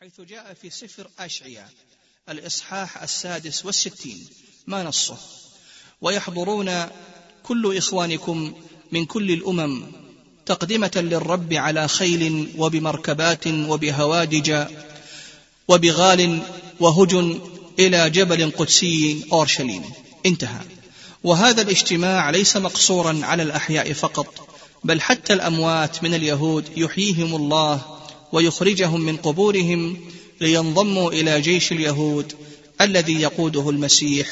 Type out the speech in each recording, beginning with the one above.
حيث جاء في سفر أشعيا الإصحاح السادس والستين ما نصه؟ ويحضرون كل إخوانكم من كل الأمم تقدمة للرب على خيل وبمركبات وبهوادج وبغال وهجن إلى جبل قدسي أورشليم. انتهى. وهذا الاجتماع ليس مقصورا على الأحياء فقط بل حتى الأموات من اليهود يحييهم الله ويخرجهم من قبورهم لينضموا إلى جيش اليهود الذي يقوده المسيح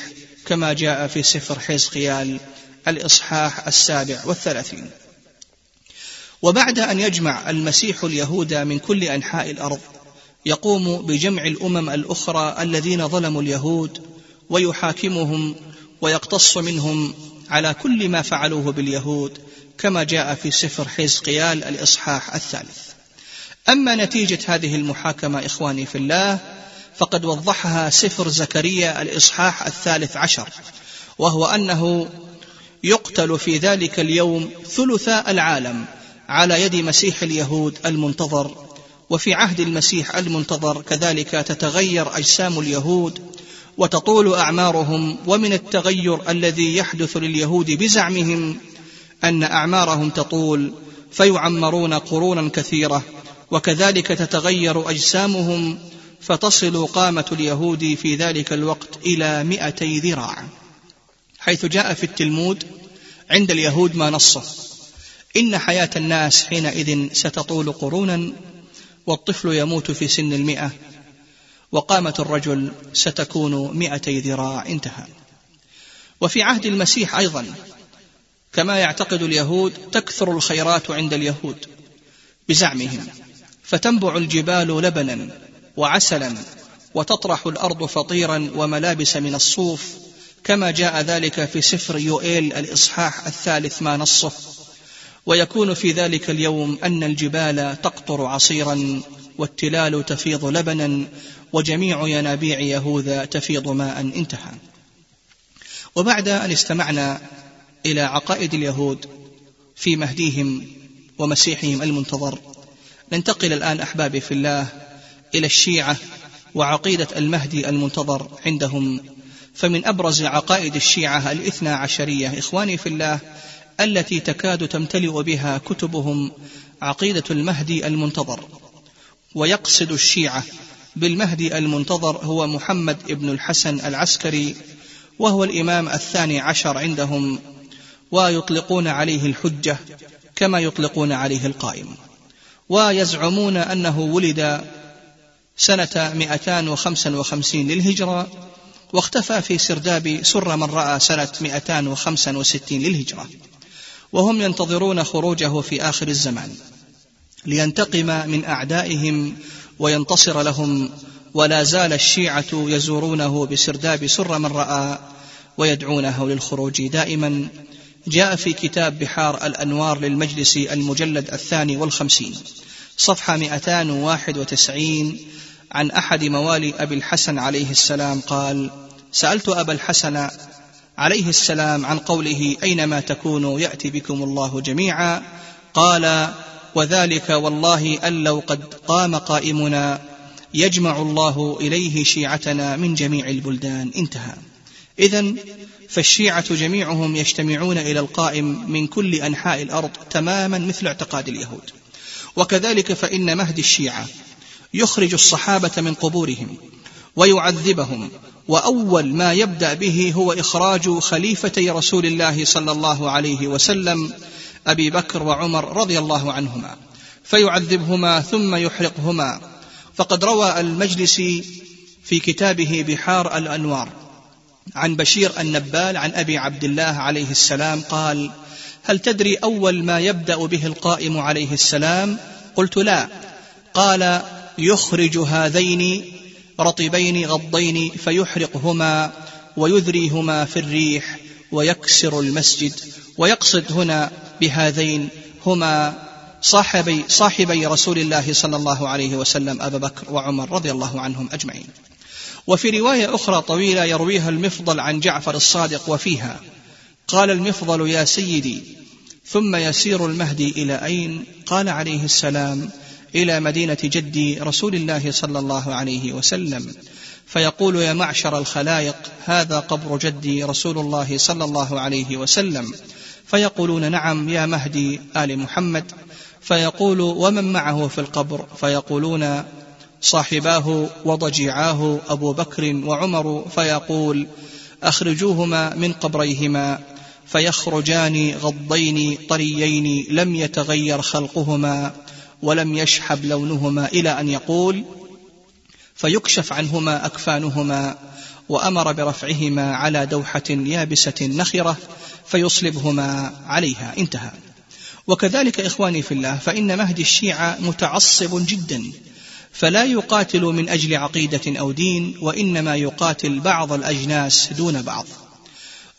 كما جاء في سفر حزقيال الإصحاح السابع والثلاثين. وبعد أن يجمع المسيح اليهود من كل أنحاء الأرض يقوم بجمع الأمم الأخرى الذين ظلموا اليهود ويحاكمهم ويقتص منهم على كل ما فعلوه باليهود كما جاء في سفر حزقيال الإصحاح الثالث. أما نتيجة هذه المحاكمة إخواني في الله فقد وضحها سفر زكريا الإصحاح الثالث عشر وهو أنه يقتل في ذلك اليوم ثلث العالم على يد مسيح اليهود المنتظر وفي عهد المسيح المنتظر كذلك تتغير أجسام اليهود وتطول أعمارهم ومن التغير الذي يحدث لليهود بزعمهم أن أعمارهم تطول فيعمرون قرونا كثيرة وكذلك تتغير أجسامهم فتصل قامة اليهود في ذلك الوقت إلى مئتي ذراع. حيث جاء في التلمود عند اليهود ما نصه إن حياة الناس حينئذ ستطول قرونا والطفل يموت في سن المئة وقامة الرجل ستكون مئتي ذراع. انتهى. وفي عهد المسيح أيضا كما يعتقد اليهود تكثر الخيرات عند اليهود بزعمهم. فتنبع الجبال لبنا وعسلا وتطرح الأرض فطيرا وملابس من الصوف كما جاء ذلك في سفر يوئيل الإصحاح الثالث ما نصه. ويكون في ذلك اليوم أن الجبال تقطر عصيرا والتلال تفيض لبنا وجميع ينابيع يهوذا تفيض ماء انتهى. وبعد أن استمعنا إلى عقائد اليهود في مهديهم ومسيحهم المنتظر ننتقل الآن احبابي في الله إلى الشيعة وعقيدة المهدي المنتظر عندهم. فمن أبرز عقائد الشيعة الاثنا عشرية إخواني في الله التي تكاد تمتلئ بها كتبهم عقيدة المهدي المنتظر. ويقصد الشيعة بالمهدي المنتظر هو محمد بن الحسن العسكري وهو الإمام الثاني عشر عندهم ويطلقون عليه الحجة كما يطلقون عليه القائم. ويزعمون أنه ولد سنة 255 للهجرة واختفى في سرداب سر من رأى سنة 265 للهجرة وهم ينتظرون خروجه في آخر الزمان لينتقم من أعدائهم وينتصر لهم ولا زال الشيعة يزورونه بسرداب سر من رأى ويدعونه للخروج دائما جاء في كتاب بحار الأنوار للمجلس المجلد الثاني والخمسين صفحة 291 عن أحد موالي أبي الحسن عليه السلام قال سألت أبا الحسن عليه السلام عن قوله أينما تكونوا يأتي بكم الله جميعا؟ قال وذلك والله أن لو قد قام قائمنا يجمع الله إليه شيعتنا من جميع البلدان. انتهى. اذا فالشيعة جميعهم يجتمعون إلى القائم من كل أنحاء الأرض تماما مثل اعتقاد اليهود. وكذلك فإن مهدي الشيعة يخرج الصحابة من قبورهم ويعذبهم وأول ما يبدأ به هو إخراج خليفتي رسول الله صلى الله عليه وسلم أبي بكر وعمر رضي الله عنهما فيعذبهما ثم يحرقهما. فقد روى المجلسي في كتابه بحار الأنوار عن بشير النبال عن أبي عبد الله عليه السلام قال هل تدري أول ما يبدأ به القائم عليه السلام قلت لا قال يخرج هذين رطبين غضين فيحرقهما ويذريهما في الريح ويكسر المسجد ويقصد هنا بهذين هما صاحبي صاحبي رسول الله صلى الله عليه وسلم ابا بكر وعمر رضي الله عنهم أجمعين. وفي رواية أخرى طويلة يرويها المفضل عن جعفر الصادق وفيها قال المفضل يا سيدي ثم يسير المهدي إلى أين؟ قال عليه السلام إلى مدينة جد رسول الله صلى الله عليه وسلم. فيقول يا معشر الخلائق هذا قبر جدي رسول الله صلى الله عليه وسلم. فيقولون نعم يا مهدي آل محمد. فيقول ومن معه في القبر؟ فيقولون صاحباه وضجيعاه أبو بكر وعمر فيقول أخرجوهما من قبريهما فيخرجان غضين طريين لم يتغير خلقهما ولم يشحب لونهما إلى أن يقول فيكشف عنهما أكفانهما وأمر برفعهما على دوحة يابسة نخرة فيصلبهما عليها. انتهى. وكذلك إخواني في الله فإن مهدي الشيعة متعصب جدا. فلا يقاتل من أجل عقيدة أو دين وإنما يقاتل بعض الأجناس دون بعض.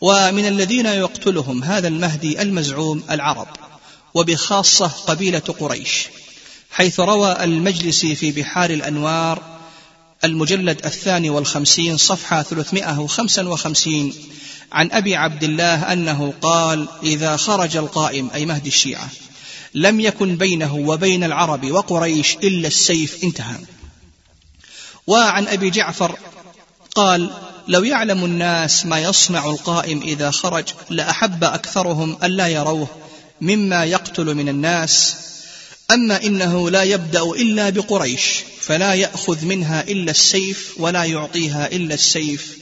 ومن الذين يقتلهم هذا المهدي المزعوم العرب وبخاصة قبيلة قريش حيث روى المجلسي في بحار الأنوار المجلد الثاني والخمسين صفحة ثلاثمائة وخمسا وخمسين عن أبي عبد الله أنه قال إذا خرج القائم أي مهدي الشيعة لم يكن بينه وبين العرب وقريش إلا السيف انتهى. وعن أبي جعفر قال لو يعلم الناس ما يصنع القائم إذا خرج لأحب أكثرهم ألا يروه مما يقتل من الناس. أما إنه لا يبدأ إلا بقريش فلا يأخذ منها إلا السيف ولا يعطيها إلا السيف.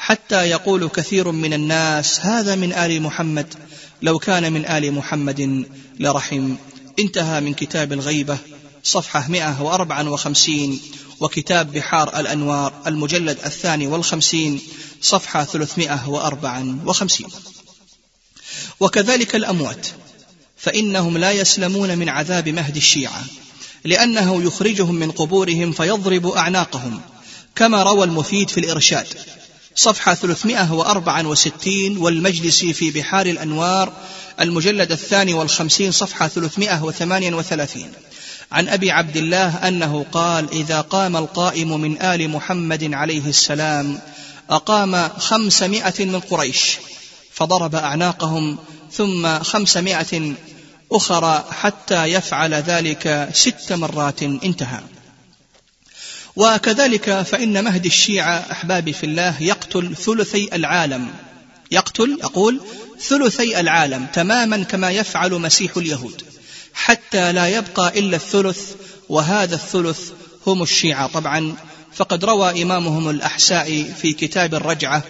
حتى يقول كثير من الناس هذا من آل محمد لو كان من آل محمد لرحم. انتهى من كتاب الغيبة صفحة 154 وكتاب بحار الأنوار المجلد الثاني والخمسين صفحة 354 وكذلك الأموات فإنهم لا يسلمون من عذاب مهد الشيعة لأنه يخرجهم من قبورهم فيضرب أعناقهم كما روى المفيد في الإرشاد. صفحة 364 والمجلسي في بحار الأنوار المجلد الثاني والخمسين صفحة 338 عن أبي عبد الله أنه قال إذا قام القائم من آل محمد عليه السلام أقام خمسمائة من قريش فضرب أعناقهم ثم خمسمائة أخرى حتى يفعل ذلك ست مرات انتهى. وكذلك فإن مهدي الشيعة أحبابي في الله يقتل ثلثي العالم. يقتل أقول ثلثي العالم تماما كما يفعل مسيح اليهود حتى لا يبقى إلا الثلث وهذا الثلث هم الشيعة. طبعا فقد روى إمامهم الأحساء في كتاب الرجعة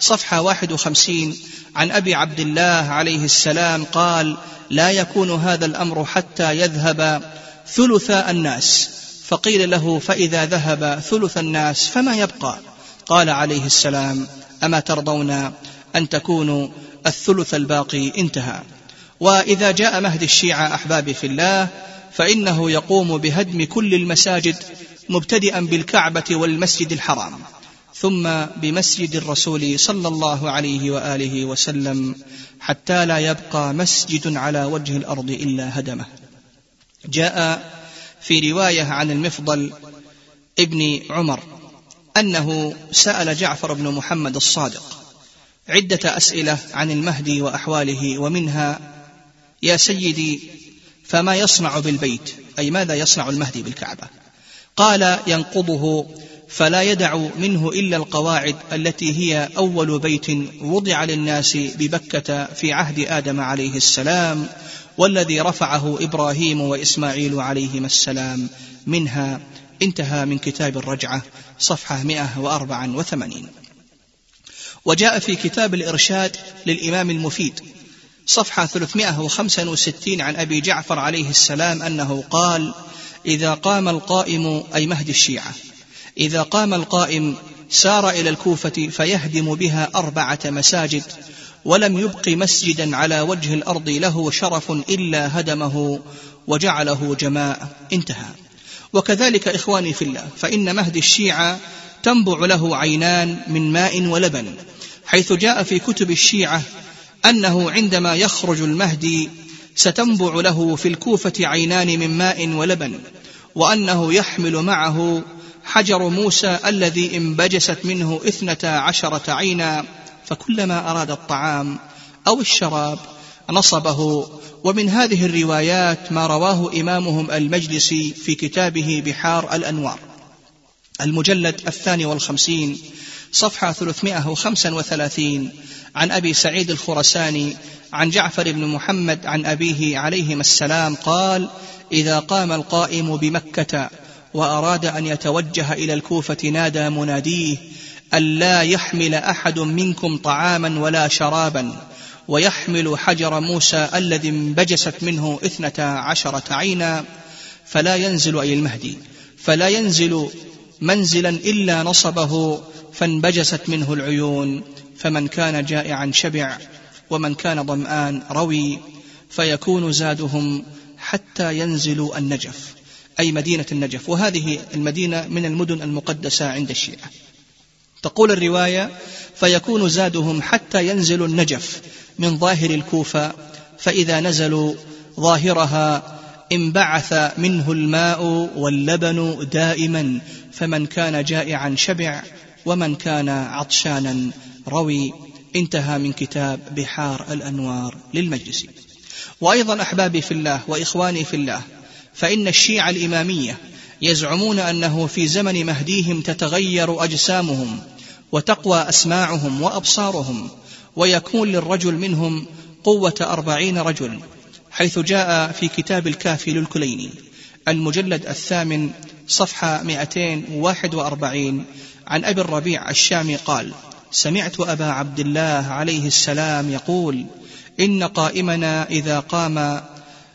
صفحة 51 عن أبي عبد الله عليه السلام قال لا يكون هذا الأمر حتى يذهب ثلث الناس. فقيل له فإذا ذهب ثلث الناس فما يبقى؟ قال عليه السلام أما ترضون أن تكونوا الثلث الباقي انتهى. وإذا جاء مهدي الشيعة أحبابي في الله فإنه يقوم بهدم كل المساجد مبتدئا بالكعبة والمسجد الحرام ثم بمسجد الرسول صلى الله عليه وآله وسلم حتى لا يبقى مسجد على وجه الأرض إلا هدمه. جاء في رواية عن المفضل ابن عمر أنه سأل جعفر بن محمد الصادق عدة أسئلة عن المهدي وأحواله ومنها يا سيدي فما يصنع بالبيت؟ أي ماذا يصنع المهدي بالكعبة؟ قال ينقضه فلا يدع منه إلا القواعد التي هي أول بيت وضع للناس ببكة في عهد آدم عليه السلام والذي رفعه إبراهيم وإسماعيل عليهما السلام. منها انتهى من كتاب الرجعة صفحة 184 وجاء في كتاب الإرشاد للإمام المفيد صفحة 365 عن أبي جعفر عليه السلام أنه قال إذا قام القائم أي مهدي الشيعة إذا قام القائم سار إلى الكوفة فيهدم بها أربعة مساجد ولم يبق مسجدا على وجه الأرض له شرف إلا هدمه وجعله جماع انتهى. وكذلك إخواني في الله فإن مهدي الشيعة تنبع له عينان من ماء ولبن حيث جاء في كتب الشيعة أنه عندما يخرج المهدي ستنبع له في الكوفة عينان من ماء ولبن وأنه يحمل معه حجر موسى الذي انبجست منه اثنتا عشرة عينا فكلما أراد الطعام أو الشراب نصبه. ومن هذه الروايات ما رواه إمامهم المجلسي في كتابه بحار الأنوار. المجلد الثاني والخمسين صفحة 335 عن أبي سعيد الخرساني عن جعفر بن محمد عن أبيه عليهما السلام قال إذا قام القائم بمكة وأراد أن يتوجه إلى الكوفة نادى مناديه ألا يحمل أحد منكم طعاما ولا شرابا ويحمل حجر موسى الذي انبجست منه اثنتا عشرة عينا فلا ينزل أي المهدي فلا ينزل منزلا إلا نصبه فانبجست منه العيون فمن كان جائعا شبع ومن كان ظمآن روي فيكون زادهم حتى ينزلوا النجف أي مدينة النجف. وهذه المدينة من المدن المقدسة عند الشيعة. تقول الرواية فيكون زادهم حتى ينزلوا النجف من ظاهر الكوفة فإذا نزلوا ظاهرها انبعث منه الماء واللبن دائما فمن كان جائعا شبع ومن كان عطشانا روي. انتهى من كتاب بحار الأنوار للمجلسي وأيضا أحبابي في الله وإخواني في الله فإن الشيعة الإمامية يزعمون أنه في زمن مهديهم تتغير أجسامهم وتقوى أسماعهم وأبصارهم ويكون للرجل منهم قوة أربعين رجل حيث جاء في كتاب الكافي للكليني المجلد الثامن صفحة 241 عن أبي الربيع الشامي قال سمعت أبا عبد الله عليه السلام يقول إن قائمنا إذا قام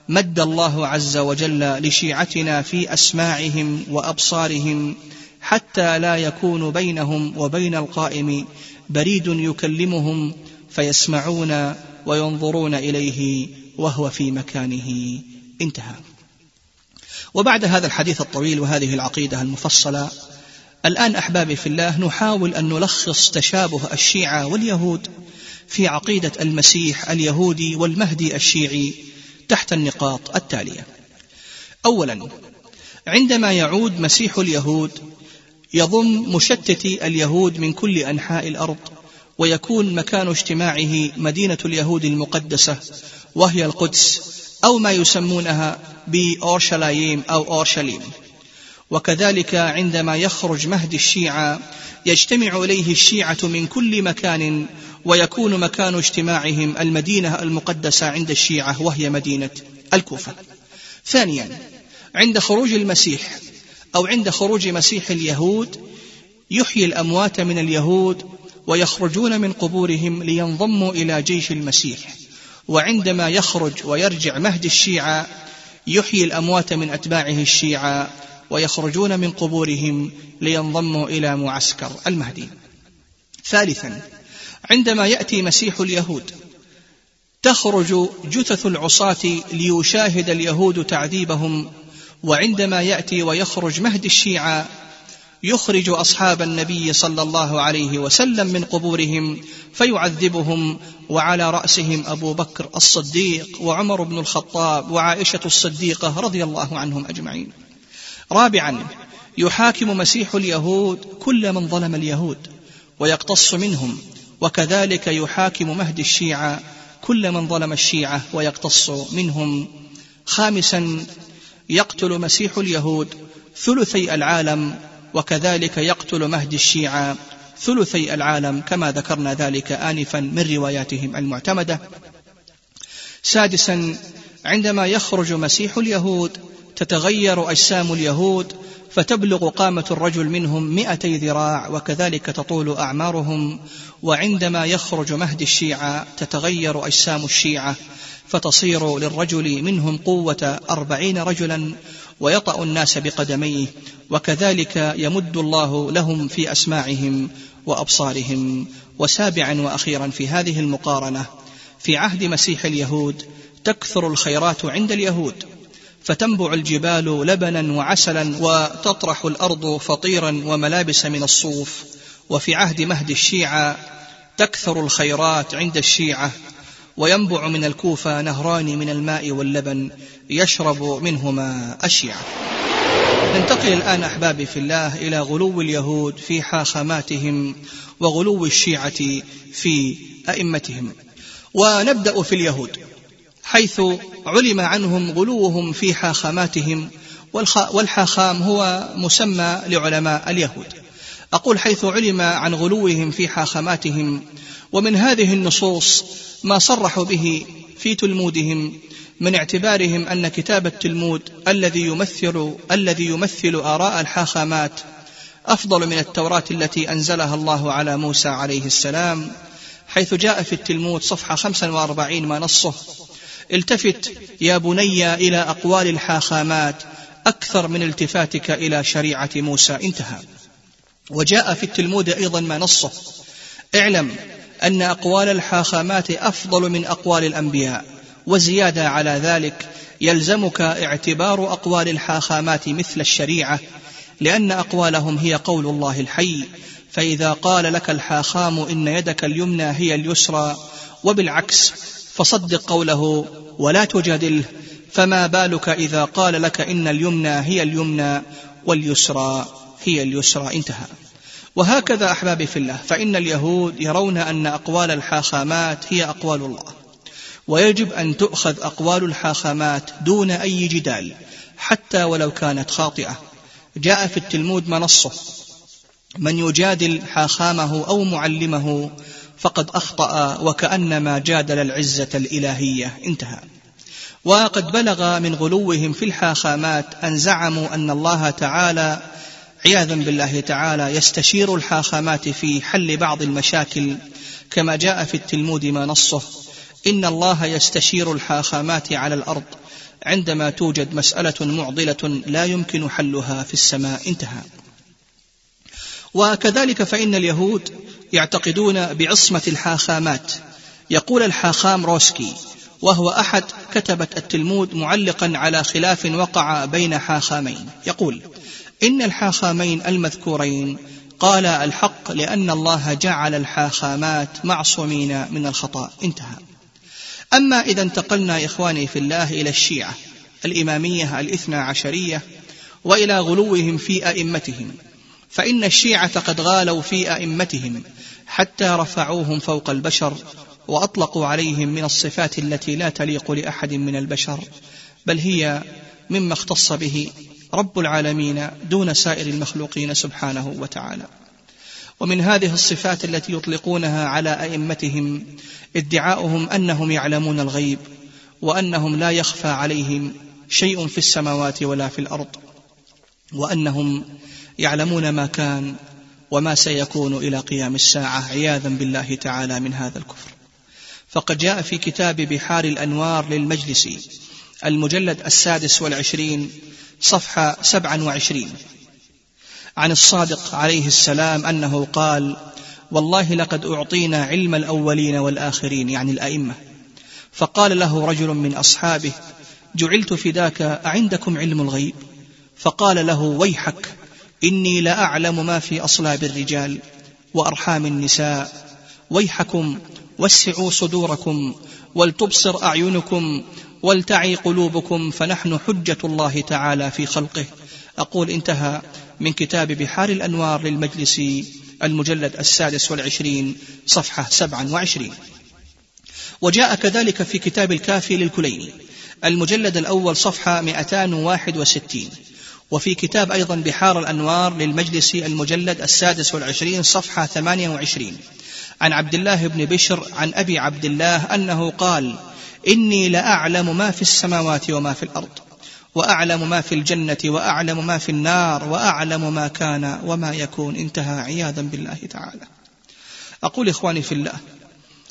مد الله عز وجل لشيعتنا في أسماعهم وأبصارهم حتى لا يكون بينهم وبين القائم بريد يكلمهم فيسمعون وينظرون إليه وهو في مكانه. انتهى. وبعد هذا الحديث الطويل وهذه العقيدة المفصلة الآن أحبابي في الله نحاول أن نلخص تشابه الشيعة واليهود في عقيدة المسيح اليهودي والمهدي الشيعي تحت النقاط التالية. أولا عندما يعود مسيح اليهود يضم مشتتي اليهود من كل أنحاء الأرض ويكون مكان اجتماعه مدينة اليهود المقدسة وهي القدس أو ما يسمونها بأورشلايم أو أورشليم وكذلك عندما يخرج مهدي الشيعة يجتمع إليه الشيعة من كل مكان ويكون مكان اجتماعهم المدينة المقدسة عند الشيعة وهي مدينة الكوفة. ثانيا عند خروج المسيح أو عند خروج مسيح اليهود يحيي الأموات من اليهود ويخرجون من قبورهم لينضموا إلى جيش المسيح وعندما يخرج ويرجع مهدي الشيعة يحيي الأموات من أتباعه الشيعة ويخرجون من قبورهم لينضموا إلى معسكر المهدي. ثالثا عندما يأتي مسيح اليهود تخرج جثث العصاة ليشاهد اليهود تعذيبهم وعندما يأتي ويخرج مهدي الشيعة يخرج أصحاب النبي صلى الله عليه وسلم من قبورهم فيعذبهم وعلى رأسهم أبو بكر الصديق وعمر بن الخطاب وعائشة الصديقة رضي الله عنهم أجمعين. رابعا يحاكم مسيح اليهود كل من ظلم اليهود ويقتص منهم وكذلك يحاكم مهدي الشيعة كل من ظلم الشيعة ويقتص منهم. خامسا يقتل مسيح اليهود ثلثي العالم وكذلك يقتل مهدي الشيعة ثلثي العالم كما ذكرنا ذلك آنفا من رواياتهم المعتمدة. سادسا عندما يخرج مسيح اليهود تتغير أجسام اليهود فتبلغ قامة الرجل منهم مئتي ذراع وكذلك تطول أعمارهم وعندما يخرج مهدي الشيعة تتغير أجسام الشيعة فتصير للرجل منهم قوة أربعين رجلا ويطأ الناس بقدميه وكذلك يمد الله لهم في أسماعهم وأبصارهم. وسابعا وأخيرا في هذه المقارنة في عهد مسيح اليهود تكثر الخيرات عند اليهود فتنبع الجبال لبنا وعسلا وتطرح الأرض فطيرا وملابس من الصوف. وفي عهد مهد الشيعة تكثر الخيرات عند الشيعة وينبع من الكوفة نهران من الماء واللبن يشرب منهما الشيعة ننتقل الآن أحبابي في الله إلى غلو اليهود في حاخاماتهم وغلو الشيعة في أئمتهم. ونبدأ في اليهود حيث علم عنهم غلوهم في حاخاماتهم والحاخام هو مسمى لعلماء اليهود. أقول حيث علم عن غلوهم في حاخاماتهم ومن هذه النصوص ما صرحوا به في تلمودهم من اعتبارهم أن كتاب التلمود الذي يمثل الذي يمثل آراء الحاخامات أفضل من التوراة التي أنزلها الله على موسى عليه السلام حيث جاء في التلمود صفحة 45 ما نصه التفت يا بني إلى أقوال الحاخامات أكثر من التفاتك إلى شريعة موسى انتهى. وجاء في التلمود أيضا ما نصه. اعلم أن أقوال الحاخامات أفضل من أقوال الأنبياء وزيادة على ذلك يلزمك اعتبار أقوال الحاخامات مثل الشريعة لأن أقوالهم هي قول الله الحي فإذا قال لك الحاخام إن يدك اليمنى هي اليسرى وبالعكس فصدق قوله ولا تجادله فما بالك إذا قال لك إن اليمنى هي اليمنى واليسرى. هي اليسرى انتهى. وهكذا أحبابي في الله فإن اليهود يرون أن أقوال الحاخامات هي أقوال الله. ويجب أن تؤخذ أقوال الحاخامات دون أي جدال حتى ولو كانت خاطئة. جاء في التلمود منصه من يجادل حاخامه أو معلمه فقد أخطأ وكأنما جادل العزة الإلهية. انتهى. وقد بلغ من غلوهم في الحاخامات أن زعموا أن الله تعالى عياذا بالله تعالى يستشير الحاخامات في حل بعض المشاكل كما جاء في التلمود ما نصه. إن الله يستشير الحاخامات على الأرض عندما توجد مسألة معضلة لا يمكن حلها في السماء. انتهى. وكذلك فإن اليهود يعتقدون بعصمة الحاخامات. يقول الحاخام روسكي وهو أحد كتبة التلمود معلقا على خلاف وقع بين حاخامين. يقول إن الحاخامين المذكورين قال الحق لأن الله جعل الحاخامات معصومين من الخطأ. انتهى. أما إذا انتقلنا إخواني في الله إلى الشيعة الإمامية الإثنى عشرية وإلى غلوهم في أئمتهم فإن الشيعة قد غالوا في أئمتهم حتى رفعوهم فوق البشر وأطلقوا عليهم من الصفات التي لا تليق لأحد من البشر بل هي مما اختص به رب العالمين دون سائر المخلوقين سبحانه وتعالى. ومن هذه الصفات التي يطلقونها على أئمتهم ادعاؤهم أنهم يعلمون الغيب وأنهم لا يخفى عليهم شيء في السماوات ولا في الأرض وأنهم يعلمون ما كان وما سيكون إلى قيام الساعة عياذا بالله تعالى من هذا الكفر. فقد جاء في كتاب بحار الأنوار للمجلسي المجلد السادس والعشرين سبعا وعشرين. عن الصادق عليه السلام أنه قال والله لقد أعطينا علم الأولين والآخرين يعني الأئمة. فقال له رجل من أصحابه جعلت فداك اعندكم علم الغيب؟ فقال له ويحك إني لاعلم ما في أصلاب الرجال وأرحام النساء. ويحكم وسعوا صدوركم ولتبصر أعينكم ولتعي قلوبكم فنحن حجة الله تعالى في خلقه. أقول انتهى من كتاب بحار الأنوار للمجلسي المجلد السادس والعشرين صفحة سبعا وعشرين. وجاء كذلك في كتاب الكافي للكليني المجلد الأول صفحة 261 وفي كتاب أيضا بحار الأنوار للمجلسي المجلد السادس والعشرين صفحة 28 عن عبد الله بن بشر عن أبي عبد الله أنه قال إني لأعلم ما في السماوات وما في الأرض وأعلم ما في الجنة وأعلم ما في النار وأعلم ما كان وما يكون. انتهى عياذا بالله تعالى. أقول إخواني في الله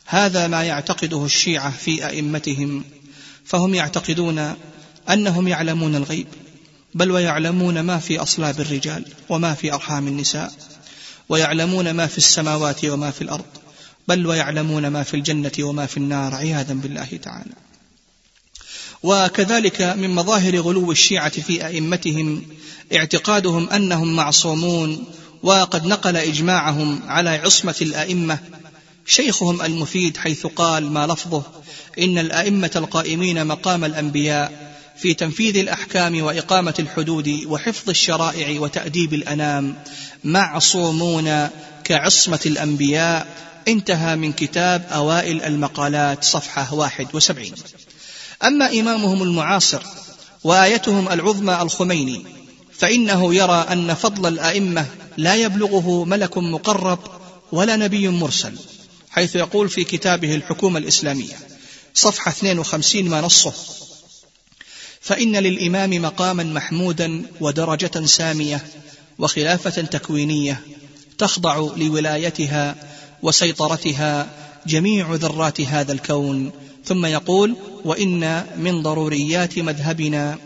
هذا ما يعتقده الشيعة في أئمتهم فهم يعتقدون أنهم يعلمون الغيب بل ويعلمون ما في أصلاب الرجال وما في أرحام النساء ويعلمون ما في السماوات وما في الأرض بل ويعلمون ما في الجنة وما في النار عياذا بالله تعالى. وكذلك من مظاهر غلو الشيعة في أئمتهم اعتقادهم أنهم معصومون وقد نقل إجماعهم على عصمة الأئمة. شيخهم المفيد حيث قال ما لفظه إن الأئمة القائمين مقام الأنبياء في تنفيذ الأحكام وإقامة الحدود وحفظ الشرائع وتأديب الأنام معصومون كعصمة الأنبياء انتهى من كتاب أوائل المقالات صفحة واحد وسبعين. أما إمامهم المعاصر وآيتهم العظمى الخميني فإنه يرى أن فضل الأئمة لا يبلغه ملك مقرب ولا نبي مرسل حيث يقول في كتابه الحكومة الإسلامية صفحة 52 ما نصه فإن للإمام مقاما محمودا ودرجة سامية وخلافة تكوينية تخضع لولايتها وسيطرتها جميع ذرات هذا الكون ثم يقول وإن من ضروريات مذهبنا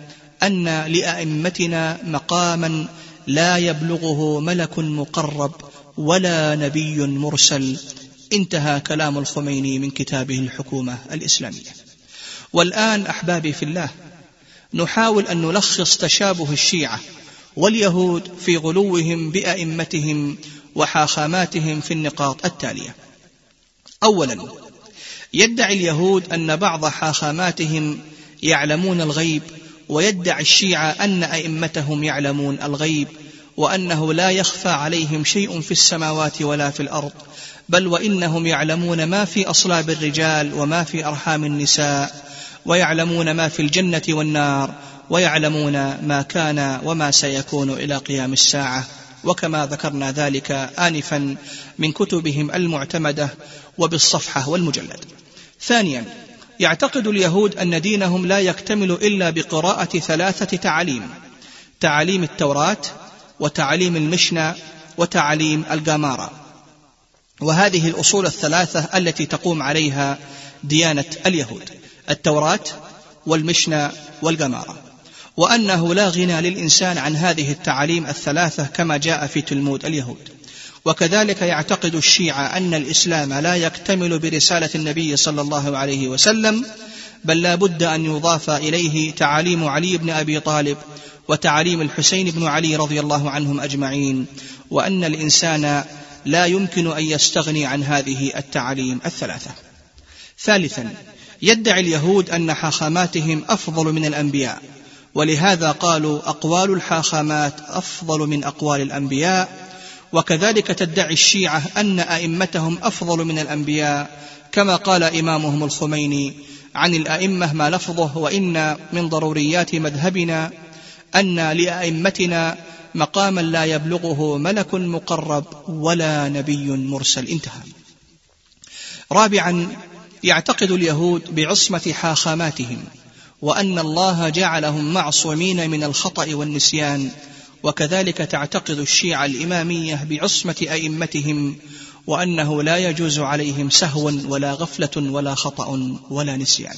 أن لأئمتنا مقاما لا يبلغه ملك مقرب ولا نبي مرسل. انتهى كلام الخميني من كتابه الحكومة الإسلامية. والآن أحبابي في الله نحاول أن نلخص تشابه الشيعة واليهود في غلوهم بأئمتهم وحاخاماتهم في النقاط التالية. أولا يدعي اليهود أن بعض حاخاماتهم يعلمون الغيب ويدعي الشيعة أن أئمتهم يعلمون الغيب وأنه لا يخفى عليهم شيء في السماوات ولا في الأرض بل وإنهم يعلمون ما في أصلاب الرجال وما في أرحام النساء ويعلمون ما في الجنة والنار ويعلمون ما كان وما سيكون إلى قيام الساعة. وكما ذكرنا ذلك آنفا من كتبهم المعتمدة وبالصفحة والمجلد. ثانيا يعتقد اليهود أن دينهم لا يكتمل إلا بقراءة ثلاثة تعاليم تعاليم التوراة وتعاليم المشنى وتعاليم الجامارة. وهذه الأصول الثلاثة التي تقوم عليها ديانة اليهود التوراة والمشنى والجمارة وأنه لا غنى للإنسان عن هذه التعاليم الثلاثة كما جاء في تلمود اليهود. وكذلك يعتقد الشيعة أن الإسلام لا يكتمل برسالة النبي صلى الله عليه وسلم بل لا بد أن يضاف إليه تعاليم علي بن أبي طالب وتعاليم الحسين بن علي رضي الله عنهم أجمعين وأن الإنسان لا يمكن أن يستغني عن هذه التعاليم الثلاثة. ثالثا يدعي اليهود أن حاخاماتهم أفضل من الأنبياء. ولهذا قالوا أقوال الحاخامات أفضل من أقوال الأنبياء وكذلك تدعي الشيعة أن أئمتهم أفضل من الأنبياء كما قال إمامهم الخميني عن الأئمة ما لفظه وإن من ضروريات مذهبنا أن لأئمتنا مقاما لا يبلغه ملك مقرب ولا نبي مرسل. انتهى. رابعا يعتقد اليهود بعصمة حاخاماتهم. وأن الله جعلهم معصومين من الخطأ والنسيان. وكذلك تعتقد الشيعة الإمامية بعصمة أئمتهم وأنه لا يجوز عليهم سهو ولا غفلة ولا خطأ ولا نسيان.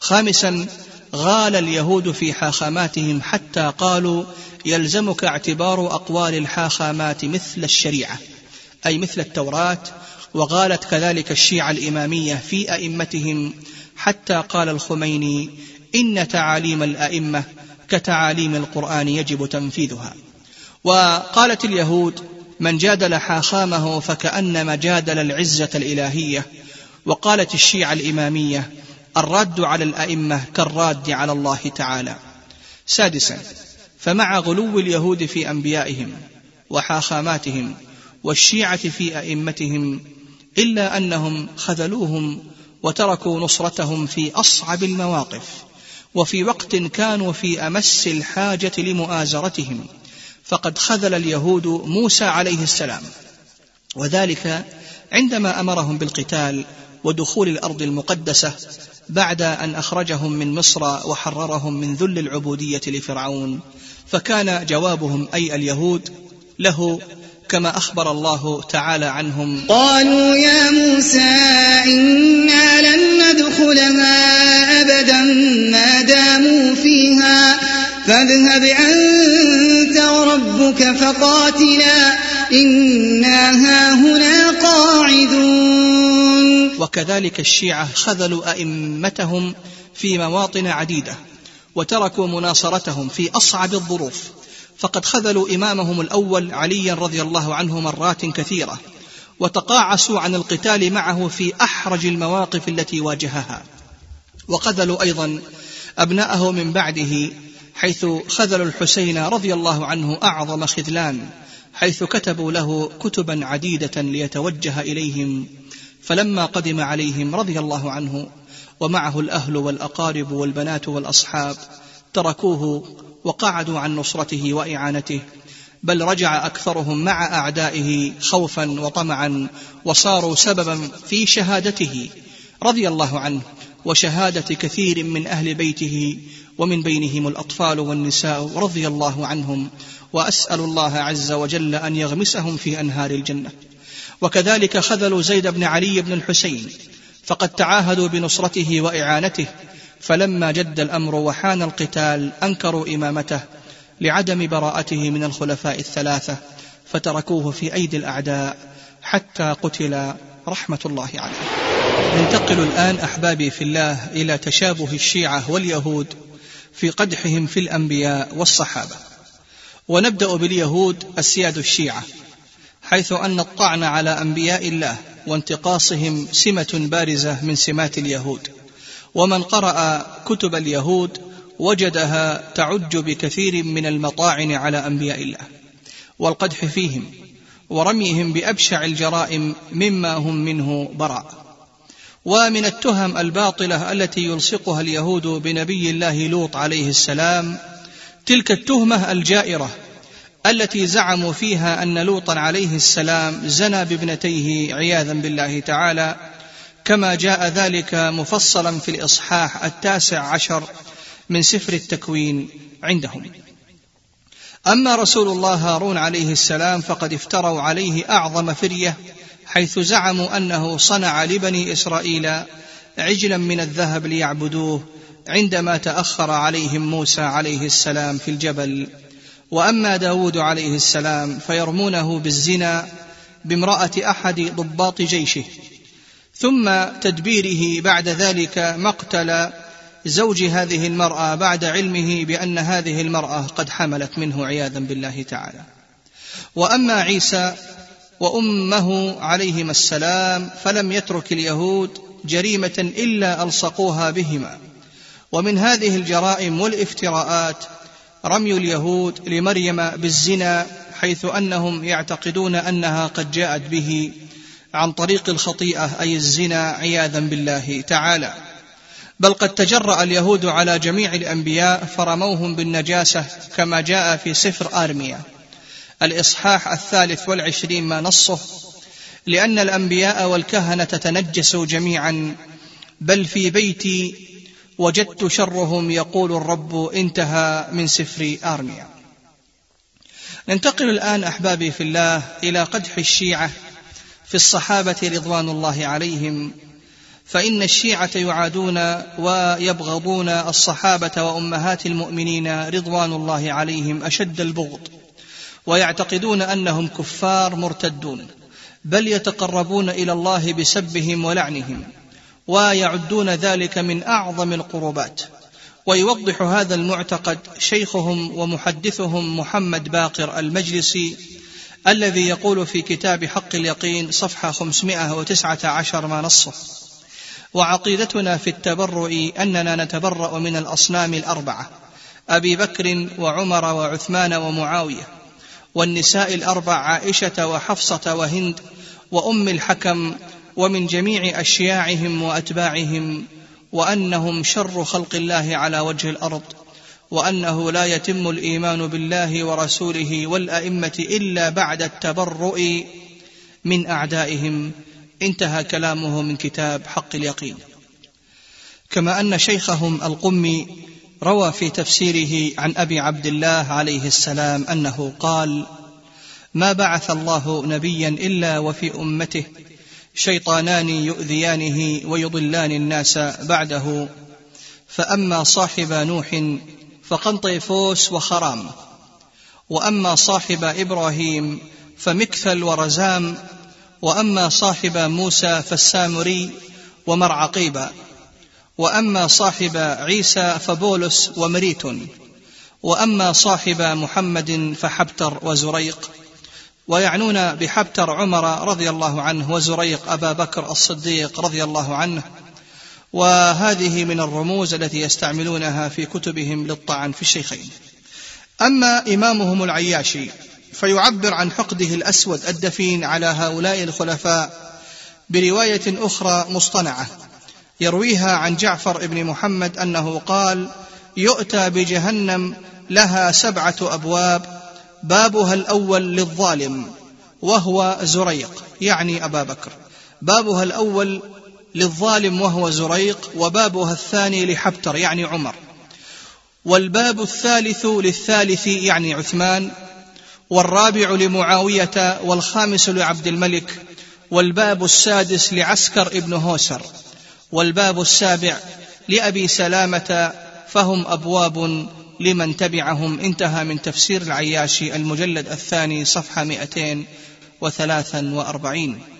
خامسا غال اليهود في حاخاماتهم حتى قالوا يلزمك اعتبار أقوال الحاخامات مثل الشريعة أي مثل التوراة. وغالت كذلك الشيعة الإمامية في أئمتهم حتى قال الخميني إن تعاليم الأئمة كتعاليم القرآن يجب تنفيذها. وقالت اليهود من جادل حاخامه فكأنما جادل العزة الإلهية. وقالت الشيعة الإمامية الراد على الأئمة كالراد على الله تعالى. سادسا فمع غلو اليهود في أنبيائهم وحاخاماتهم والشيعة في أئمتهم إلا أنهم خذلوهم وتركوا نصرتهم في أصعب المواقف. وفي وقت كانوا في أمس الحاجة لمؤازرتهم فقد خذل اليهود موسى عليه السلام. وذلك عندما أمرهم بالقتال ودخول الأرض المقدسة بعد أن أخرجهم من مصر وحررهم من ذل العبودية لفرعون فكان جوابهم أي اليهود له كما أخبر الله تعالى عنهم. قالوا يا موسى إنا لن ندخلها أبدا ما داموا فيها. فاذهب أنت وربك فقاتلا. إنا هاهنا قاعدون. وكذلك الشيعة خذلوا أئمتهم في مواطن عديدة وتركوا مناصرتهم في أصعب الظروف. فقد خذلوا إمامهم الأول عليا رضي الله عنه مرات كثيرة وتقاعسوا عن القتال معه في أحرج المواقف التي واجهها. وخذلوا أيضا أبناءه من بعده حيث خذلوا الحسين رضي الله عنه أعظم خذلان حيث كتبوا له كتبا عديدة ليتوجه إليهم. فلما قدم عليهم رضي الله عنه ومعه الأهل والأقارب والبنات والأصحاب تركوه وقعدوا عن نصرته وإعانته بل رجع أكثرهم مع أعدائه خوفا وطمعا وصاروا سببا في شهادته رضي الله عنه وشهادة كثير من أهل بيته ومن بينهم الأطفال والنساء رضي الله عنهم وأسأل الله عز وجل أن يغمسهم في أنهار الجنة. وكذلك خذلوا زيد بن علي بن الحسين فقد تعاهدوا بنصرته وإعانته فلما جد الأمر وحان القتال أنكروا إمامته لعدم براءته من الخلفاء الثلاثة فتركوه في أيدي الأعداء حتى قتل رحمة الله عليه. ننتقل الآن أحبابي في الله إلى تشابه الشيعة واليهود في قدحهم في الأنبياء والصحابة. ونبدأ باليهود السياد الشيعة حيث أن الطعن على أنبياء الله وانتقاصهم سمة بارزة من سمات اليهود. ومن قرأ كتب اليهود وجدها تعج بكثير من المطاعن على أنبياء الله والقدح فيهم ورميهم بأبشع الجرائم مما هم منه براء. ومن التهم الباطلة التي يلصقها اليهود بنبي الله لوط عليه السلام تلك التهمة الجائرة التي زعموا فيها أن لوطا عليه السلام زنى بابنتيه عياذا بالله تعالى كما جاء ذلك مفصلا في الإصحاح التاسع عشر من سفر التكوين عندهم. أما رسول الله هارون عليه السلام فقد افتروا عليه أعظم فرية حيث زعموا أنه صنع لبني إسرائيل عجلا من الذهب ليعبدوه عندما تأخر عليهم موسى عليه السلام في الجبل. وأما داود عليه السلام فيرمونه بالزنا بامرأة أحد ضباط جيشه. ثم تدبيره بعد ذلك مقتل زوج هذه المرأة بعد علمه بأن هذه المرأة قد حملت منه عياذا بالله تعالى. وأما عيسى وأمه عليهما السلام فلم يترك اليهود جريمة إلا ألصقوها بهما. ومن هذه الجرائم والافتراءات رمي اليهود لمريم بالزنا حيث أنهم يعتقدون أنها قد جاءت به عن طريق الخطيئة أي الزنا عياذا بالله تعالى. بل قد تجرأ اليهود على جميع الأنبياء فرموهم بالنجاسة كما جاء في سفر آرميا. الإصحاح الثالث والعشرين ما نصه. لأن الأنبياء والكهنة تنجسوا جميعا. بل في بيتي وجدت شرهم يقول الرب انتهى من سفر آرميا. ننتقل الآن أحبابي في الله إلى قدح الشيعة في الصحابة رضوان الله عليهم فإن الشيعة يعادون ويبغضون الصحابة وأمهات المؤمنين رضوان الله عليهم أشد البغض ويعتقدون أنهم كفار مرتدون بل يتقربون إلى الله بسبهم ولعنهم ويعدون ذلك من أعظم القربات ويوضح هذا المعتقد شيخهم ومحدثهم محمد باقر المجلسي الذي يقول في كتاب حق اليقين صفحة 519 ما نصه. وعقيدتنا في التبرؤ أننا نتبرأ من الأصنام الأربعة أبي بكر وعمر وعثمان ومعاوية والنساء الأربع عائشة وحفصة وهند وأم الحكم ومن جميع أشياعهم وأتباعهم وأنهم شر خلق الله على وجه الأرض. وأنه لا يتم الإيمان بالله ورسوله والأئمة إلا بعد التبرؤ من أعدائهم. انتهى كلامه من كتاب حق اليقين. كما أن شيخهم القمي روى في تفسيره عن أبي عبد الله عليه السلام أنه قال ما بعث الله نبيا إلا وفي أمته شيطانان يؤذيانه ويضلان الناس بعده فأما صاحب نوح فقنطيفوس وخرام. وأما صاحب إبراهيم فمكثل ورزام وأما صاحب موسى فالسامري ومرعقيبا وأما صاحب عيسى فبولس ومريت وأما صاحب محمد فحبتر وزريق. ويعنون بحبتر عمر رضي الله عنه وزريق أبا بكر الصديق رضي الله عنه وهذه من الرموز التي يستعملونها في كتبهم للطعن في الشيخين. أما إمامهم العياشي فيعبر عن حقده الأسود الدفين على هؤلاء الخلفاء برواية أخرى مصطنعة يرويها عن جعفر بن محمد أنه قال يؤتى بجهنم لها سبعة أبواب بابها الأول للظالم وهو زريق يعني أبا بكر. بابها الأول للظالم وهو زريق وبابها الثاني لحبتر يعني عمر. والباب الثالث للثالث يعني عثمان. والرابع لمعاوية والخامس لعبد الملك. والباب السادس لعسكر ابن هوسر. والباب السابع لأبي سلامة فهم أبواب لمن تبعهم. انتهى من تفسير العياشي المجلد الثاني صفحة 243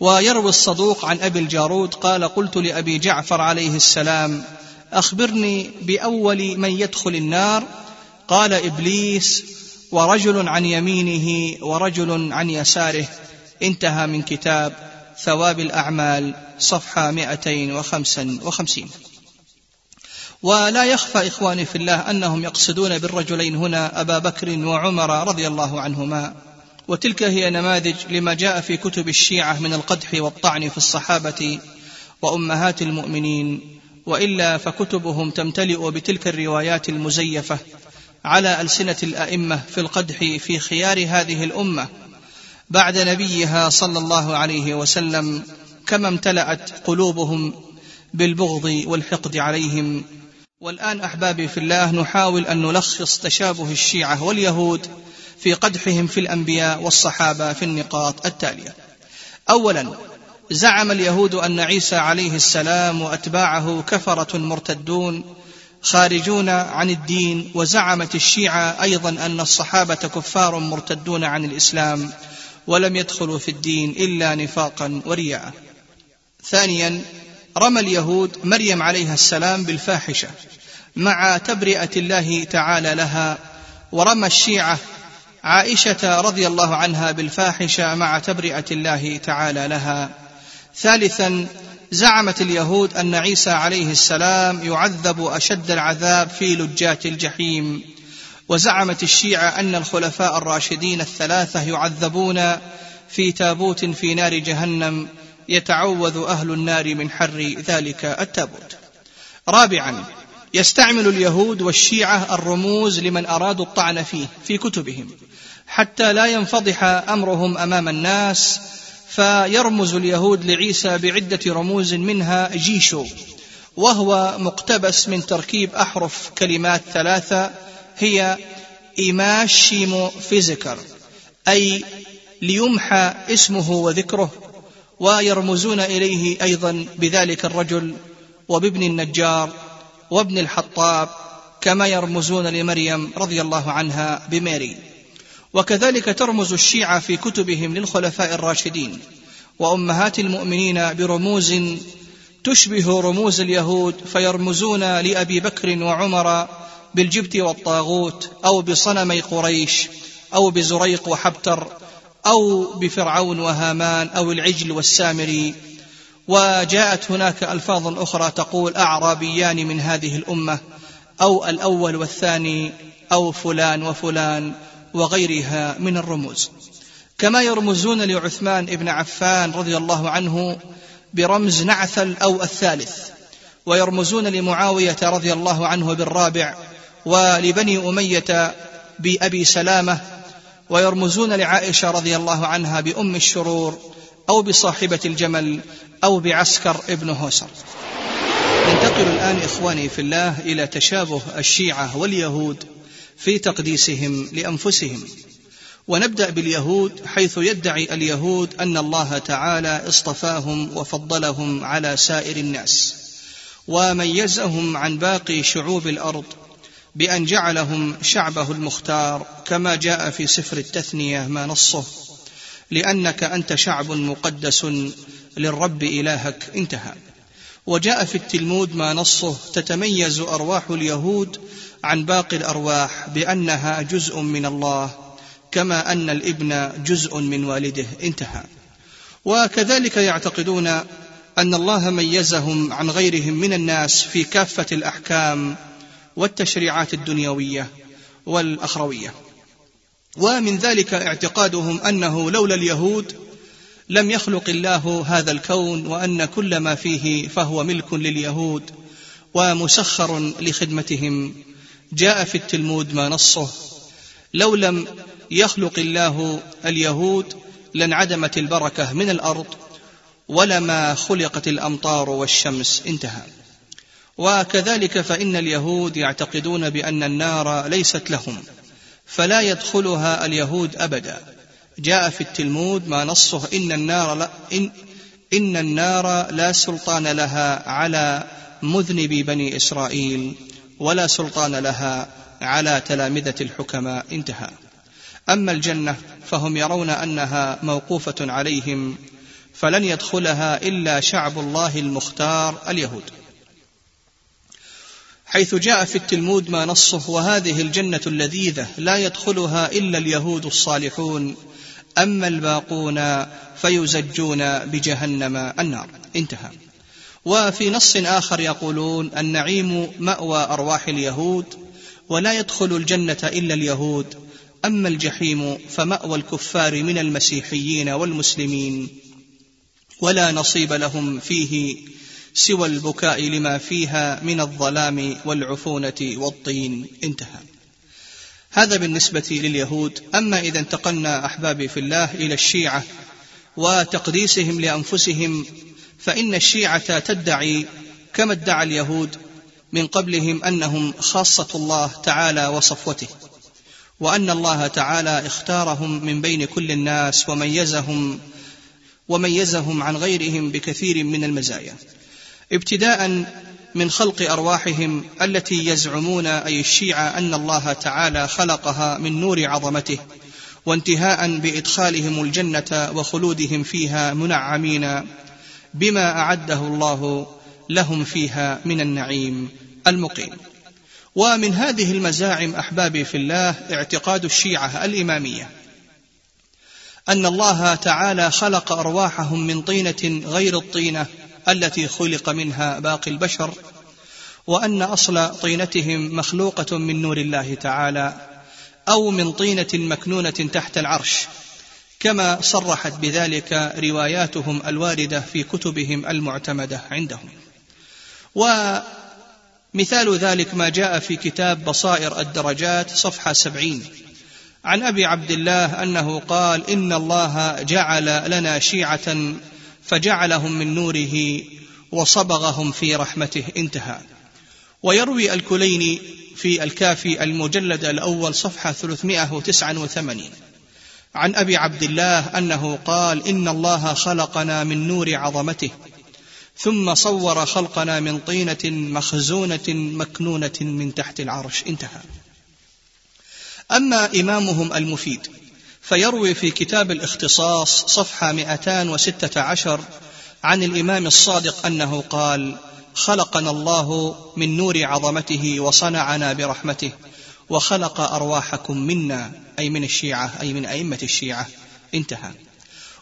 ويروي الصدوق عن أبي الجارود قال قلت لأبي جعفر عليه السلام أخبرني بأول من يدخل النار؟ قال إبليس ورجل عن يمينه ورجل عن يساره انتهى من كتاب ثواب الأعمال صفحة 255 ولا يخفى إخواني في الله أنهم يقصدون بالرجلين هنا أبا بكر وعمر رضي الله عنهما. وتلك هي نماذج لما جاء في كتب الشيعة من القدح والطعن في الصحابة وأمهات المؤمنين وإلا فكتبهم تمتلئ بتلك الروايات المزيفة على ألسنة الأئمة في القدح في خيار هذه الأمة بعد نبيها صلى الله عليه وسلم كما امتلأت قلوبهم بالبغض والحقد عليهم. والآن أحبابي في الله نحاول أن نلخص تشابه الشيعة واليهود في قدحهم في الأنبياء والصحابة في النقاط التالية. أولا زعم اليهود أن عيسى عليه السلام وأتباعه كفرة مرتدون خارجون عن الدين وزعمت الشيعة أيضا أن الصحابة كفار مرتدون عن الإسلام ولم يدخلوا في الدين إلا نفاقا ورياء. ثانيا رمى اليهود مريم عليها السلام بالفاحشة مع تبرئة الله تعالى لها ورمى الشيعة عائشة رضي الله عنها بالفاحشة مع تبرئة الله تعالى لها. ثالثا زعمت اليهود أن عيسى عليه السلام يعذب أشد العذاب في لجات الجحيم. وزعمت الشيعة أن الخلفاء الراشدين الثلاثة يعذبون في تابوت في نار جهنم يتعوذ أهل النار من حر ذلك التابوت. رابعا يستعمل اليهود والشيعة الرموز لمن أرادوا الطعن فيه في كتبهم. حتى لا ينفضح أمرهم أمام الناس فيرمز اليهود لعيسى بعدة رموز منها جيشو وهو مقتبس من تركيب أحرف كلمات ثلاثة هي ايماش شيمو فيزيكر أي ليمحى اسمه وذكره ويرمزون إليه أيضا بذلك الرجل وبابن النجار وابن الحطاب كما يرمزون لمريم رضي الله عنها بماري وكذلك ترمز الشيعة في كتبهم للخلفاء الراشدين. وأمهات المؤمنين برموز تشبه رموز اليهود فيرمزون لأبي بكر وعمر بالجبت والطاغوت أو بصنمي قريش أو بزريق وحبتر أو بفرعون وهامان أو العجل والسامري وجاءت هناك ألفاظ أخرى تقول أعرابيان من هذه الأمة أو الأول والثاني أو فلان وفلان وغيرها من الرموز. كما يرمزون لعثمان بن عفان رضي الله عنه برمز نعثل أو الثالث ويرمزون لمعاوية رضي الله عنه بالرابع ولبني أمية بأبي سلامة ويرمزون لعائشة رضي الله عنها بأم الشرور أو بصاحبة الجمل أو بعسكر ابن هوسر. ننتقل الآن إخواني في الله إلى تشابه الشيعة واليهود في تقديسهم لأنفسهم. ونبدأ باليهود حيث يدعي اليهود أن الله تعالى اصطفاهم وفضلهم على سائر الناس وميزهم عن باقي شعوب الأرض بأن جعلهم شعبه المختار كما جاء في سفر التثنية ما نصه. لأنك أنت شعب مقدس للرب إلهك. انتهى. وجاء في التلمود ما نصه تتميز أرواح اليهود عن باقي الأرواح بأنها جزء من الله كما أن الإبن جزء من والده. انتهى. وكذلك يعتقدون أن الله ميزهم عن غيرهم من الناس في كافة الأحكام والتشريعات الدنيوية والأخروية. ومن ذلك اعتقادهم أنه لولا اليهود لم يخلق الله هذا الكون وأن كل ما فيه فهو ملك لليهود ومسخر لخدمتهم. جاء في التلمود ما نصه لو لم يخلق الله اليهود لانعدمت البركة من الأرض ولما خلقت الأمطار والشمس. انتهى. وكذلك فإن اليهود يعتقدون بأن النار ليست لهم. فلا يدخلها اليهود أبدا. جاء في التلمود ما نصه إن النار لا إن, إن النار لا سلطان لها على مذنبي بني إسرائيل ولا سلطان لها على تلامذة الحكماء. انتهى. أما الجنة فهم يرون أنها موقوفة عليهم فلن يدخلها إلا شعب الله المختار اليهود. حيث جاء في التلمود ما نصه وهذه الجنة اللذيذة لا يدخلها إلا اليهود الصالحون. أما الباقون فيزجون بجهنم النار. انتهى. وفي نص آخر يقولون النعيم مأوى أرواح اليهود ولا يدخل الجنة إلا اليهود. أما الجحيم فمأوى الكفار من المسيحيين والمسلمين. ولا نصيب لهم فيه سوى البكاء لما فيها من الظلام والعفونة والطين. انتهى. هذا بالنسبة لليهود. أما إذا انتقلنا احبابي في الله إلى الشيعة وتقديسهم لأنفسهم فإن الشيعة تدعي كما ادعى اليهود من قبلهم أنهم خاصة الله تعالى وصفوته وأن الله تعالى اختارهم من بين كل الناس وميزهم وميزهم عن غيرهم بكثير من المزايا. ابتداء من خلق أرواحهم التي يزعمون أي الشيعة أن الله تعالى خلقها من نور عظمته وانتهاء بإدخالهم الجنة وخلودهم فيها منعمين بما أعده الله لهم فيها من النعيم المقيم. ومن هذه المزاعم احبابي في الله اعتقاد الشيعة الإمامية أن الله تعالى خلق أرواحهم من طينة غير الطينة التي خلق منها باقي البشر وأن أصل طينتهم مخلوقة من نور الله تعالى أو من طينة مكنونة تحت العرش كما صرحت بذلك رواياتهم الواردة في كتبهم المعتمدة عندهم. ومثال ذلك ما جاء في كتاب بصائر الدرجات صفحة سبعين. عن أبي عبد الله أنه قال إن الله جعل لنا شيعة فجعلهم من نوره وصبغهم في رحمته. انتهى. ويروي الكليني في الكافي المجلد الأول صفحة 389 عن أبي عبد الله أنه قال إن الله خلقنا من نور عظمته ثم صور خلقنا من طينة مخزونة مكنونة من تحت العرش. انتهى. أما إمامهم المفيد فيروي في كتاب الاختصاص صفحة 216 عن الإمام الصادق أنه قال خلقنا الله من نور عظمته وصنعنا برحمته وخلق أرواحكم منا أي من الشيعة أي من أئمة الشيعة. انتهى.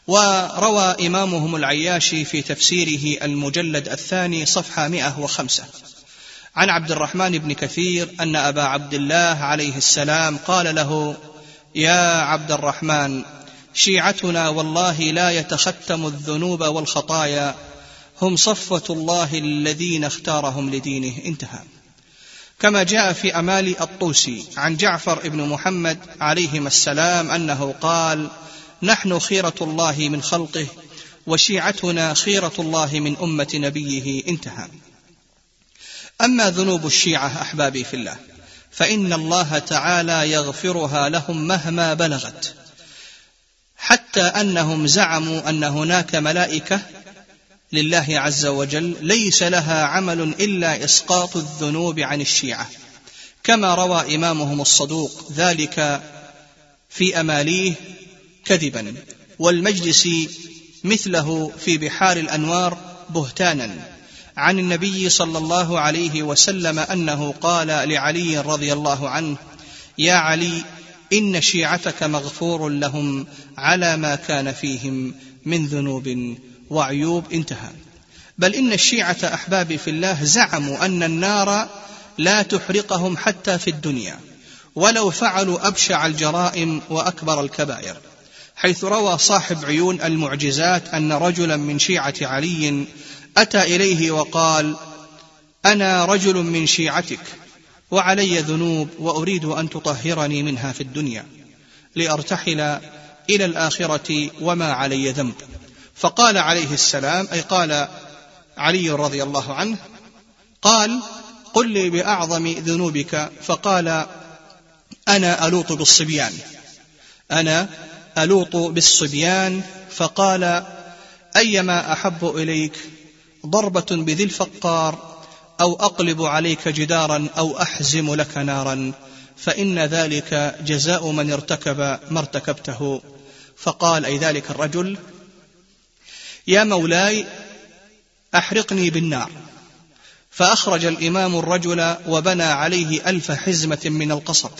وروى إمامهم العياشي في تفسيره المجلد الثاني صفحة 105 عن عبد الرحمن بن كثير أن أبا عبد الله عليه السلام قال له يا عبد الرحمن شيعتنا والله لا يتختم الذنوب والخطايا هم صفوة الله الذين اختارهم لدينه. انتهى. كما جاء في أمال الطوسي عن جعفر بن محمد عليهما السلام أنه قال نحن خيرة الله من خلقه وشيعتنا خيرة الله من أمة نبيه. انتهى. أما ذنوب الشيعة أحبابي في الله فإن الله تعالى يغفرها لهم مهما بلغت. حتى أنهم زعموا أن هناك ملائكة لله عز وجل ليس لها عمل إلا إسقاط الذنوب عن الشيعة. كما روى إمامهم الصدوق ذلك في أماليه كذبا. والمجلس مثله في بحار الأنوار بهتانا. عن النبي صلى الله عليه وسلم أنه قال لعلي رضي الله عنه يا علي إن شيعتك مغفور لهم على ما كان فيهم من ذنوب وعيوب انتهى. بل إن الشيعة احبابي في الله زعموا أن النار لا تحرقهم حتى في الدنيا ولو فعلوا أبشع الجرائم وأكبر الكبائر. حيث روى صاحب عيون المعجزات أن رجلا من شيعة علي أتى إليه وقال أنا رجل من شيعتك وعلي ذنوب وأريد أن تطهرني منها في الدنيا لأرتحل إلى الآخرة وما علي ذنب. فقال عليه السلام أي قال علي رضي الله عنه قال قل لي بأعظم ذنوبك. فقال أنا ألوط بالصبيان. أنا ألوط بالصبيان. فقال أيما أحب إليك؟ ضربة بذي الفقار أو أقلب عليك جدارا أو أحزم لك نارا. فإن ذلك جزاء من ارتكب ما ارتكبته. فقال أي ذلك الرجل يا مولاي أحرقني بالنار. فأخرج الإمام الرجل وبنى عليه ألف حزمة من القصب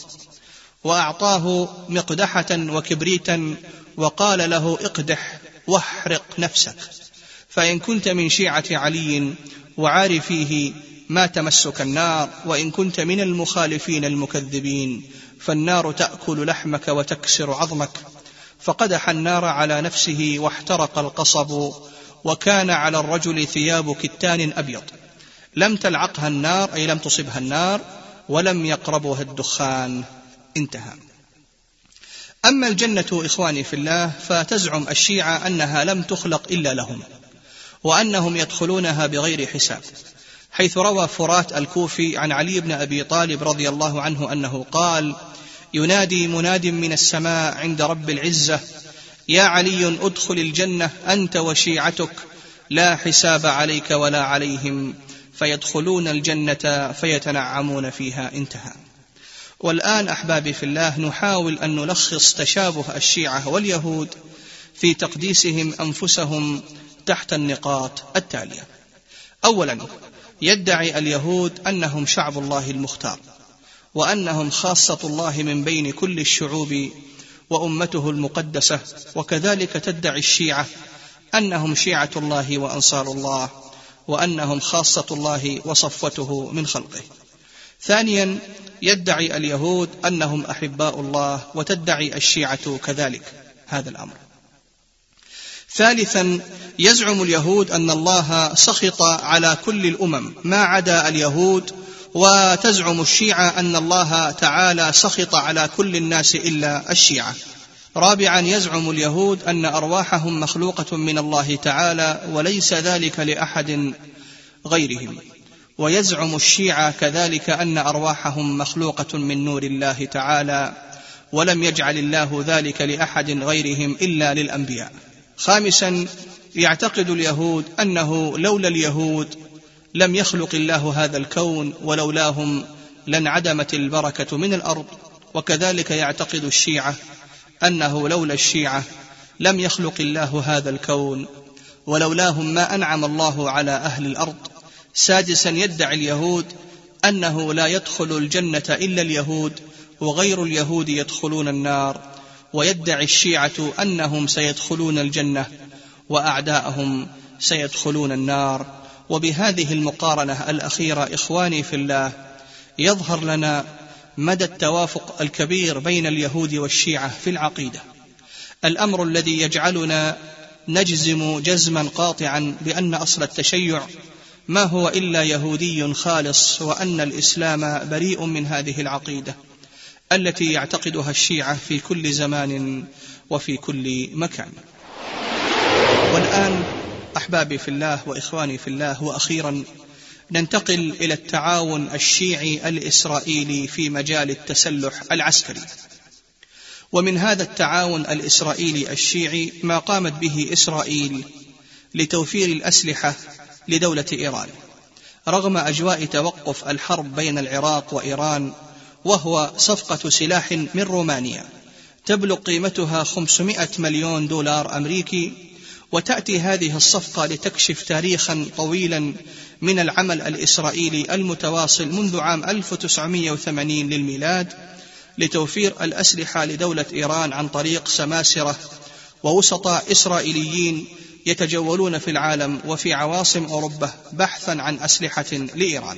وأعطاه مقدحة وكبريتا وقال له اقدح واحرق نفسك. فإن كنت من شيعة علي وعارفيه ما تمسك النار وإن كنت من المخالفين المكذبين فالنار تأكل لحمك وتكسر عظمك. فقدح النار على نفسه واحترق القصب وكان على الرجل ثياب كتان أبيض. لم تلعقها النار أي لم تصبها النار ولم يقربها الدخان. انتهى. أما الجنة إخواني في الله فتزعم الشيعة أنها لم تخلق إلا لهم. وأنهم يدخلونها بغير حساب. حيث روى فرات الكوفي عن علي بن أبي طالب رضي الله عنه أنه قال ينادي مناد من السماء عند رب العزة يا علي أدخل الجنة أنت وشيعتك لا حساب عليك ولا عليهم فيدخلون الجنة فيتنعمون فيها. انتهى. والآن احبابي في الله نحاول أن نلخص تشابه الشيعة واليهود في تقديسهم أنفسهم تحت النقاط التالية. اولا يدعي اليهود أنهم شعب الله المختار وأنهم خاصة الله من بين كل الشعوب وأمته المقدسة وكذلك تدعي الشيعة أنهم شيعة الله وأنصار الله وأنهم خاصة الله وصفوته من خلقه. ثانيا يدعي اليهود أنهم أحباء الله وتدعي الشيعة كذلك. هذا الأمر. ثالثا يزعم اليهود أن الله سخط على كل الأمم ما عدا اليهود وتزعم الشيعة أن الله تعالى سخط على كل الناس إلا الشيعة. رابعا يزعم اليهود أن أرواحهم مخلوقة من الله تعالى وليس ذلك لأحد غيرهم. ويزعم الشيعة كذلك أن أرواحهم مخلوقة من نور الله تعالى ولم يجعل الله ذلك لأحد غيرهم إلا للأنبياء. خامسا يعتقد اليهود أنه لولا اليهود لم يخلق الله هذا الكون ولولاهم لانعدمت البركة من الأرض. وكذلك يعتقد الشيعة أنه لولا الشيعة لم يخلق الله هذا الكون ولولاهم ما أنعم الله على أهل الأرض. سادسا يدعي اليهود أنه لا يدخل الجنة إلا اليهود وغير اليهود يدخلون النار. ويدعي الشيعة أنهم سيدخلون الجنة وأعداءهم سيدخلون النار. وبهذه المقارنة الأخيرة إخواني في الله يظهر لنا مدى التوافق الكبير بين اليهود والشيعة في العقيدة. الأمر الذي يجعلنا نجزم جزما قاطعا بأن أصل التشيع ما هو إلا يهودي خالص وأن الإسلام بريء من هذه العقيدة. التي يعتقدها الشيعة في كل زمان وفي كل مكان. والآن أحبابي في الله وإخواني في الله وأخيرا ننتقل إلى التعاون الشيعي الإسرائيلي في مجال التسلح العسكري. ومن هذا التعاون الإسرائيلي الشيعي ما قامت به إسرائيل لتوفير الأسلحة لدولة إيران رغم أجواء توقف الحرب بين العراق وإيران وهو صفقة سلاح من رومانيا. تبلغ قيمتها 500 مليون دولار أمريكي وتأتي هذه الصفقة لتكشف تاريخا طويلا من العمل الإسرائيلي المتواصل منذ عام 1980 للميلاد لتوفير الأسلحة لدولة إيران عن طريق سماسرة ووسطاء إسرائيليين يتجولون في العالم وفي عواصم أوروبا بحثا عن أسلحة لإيران.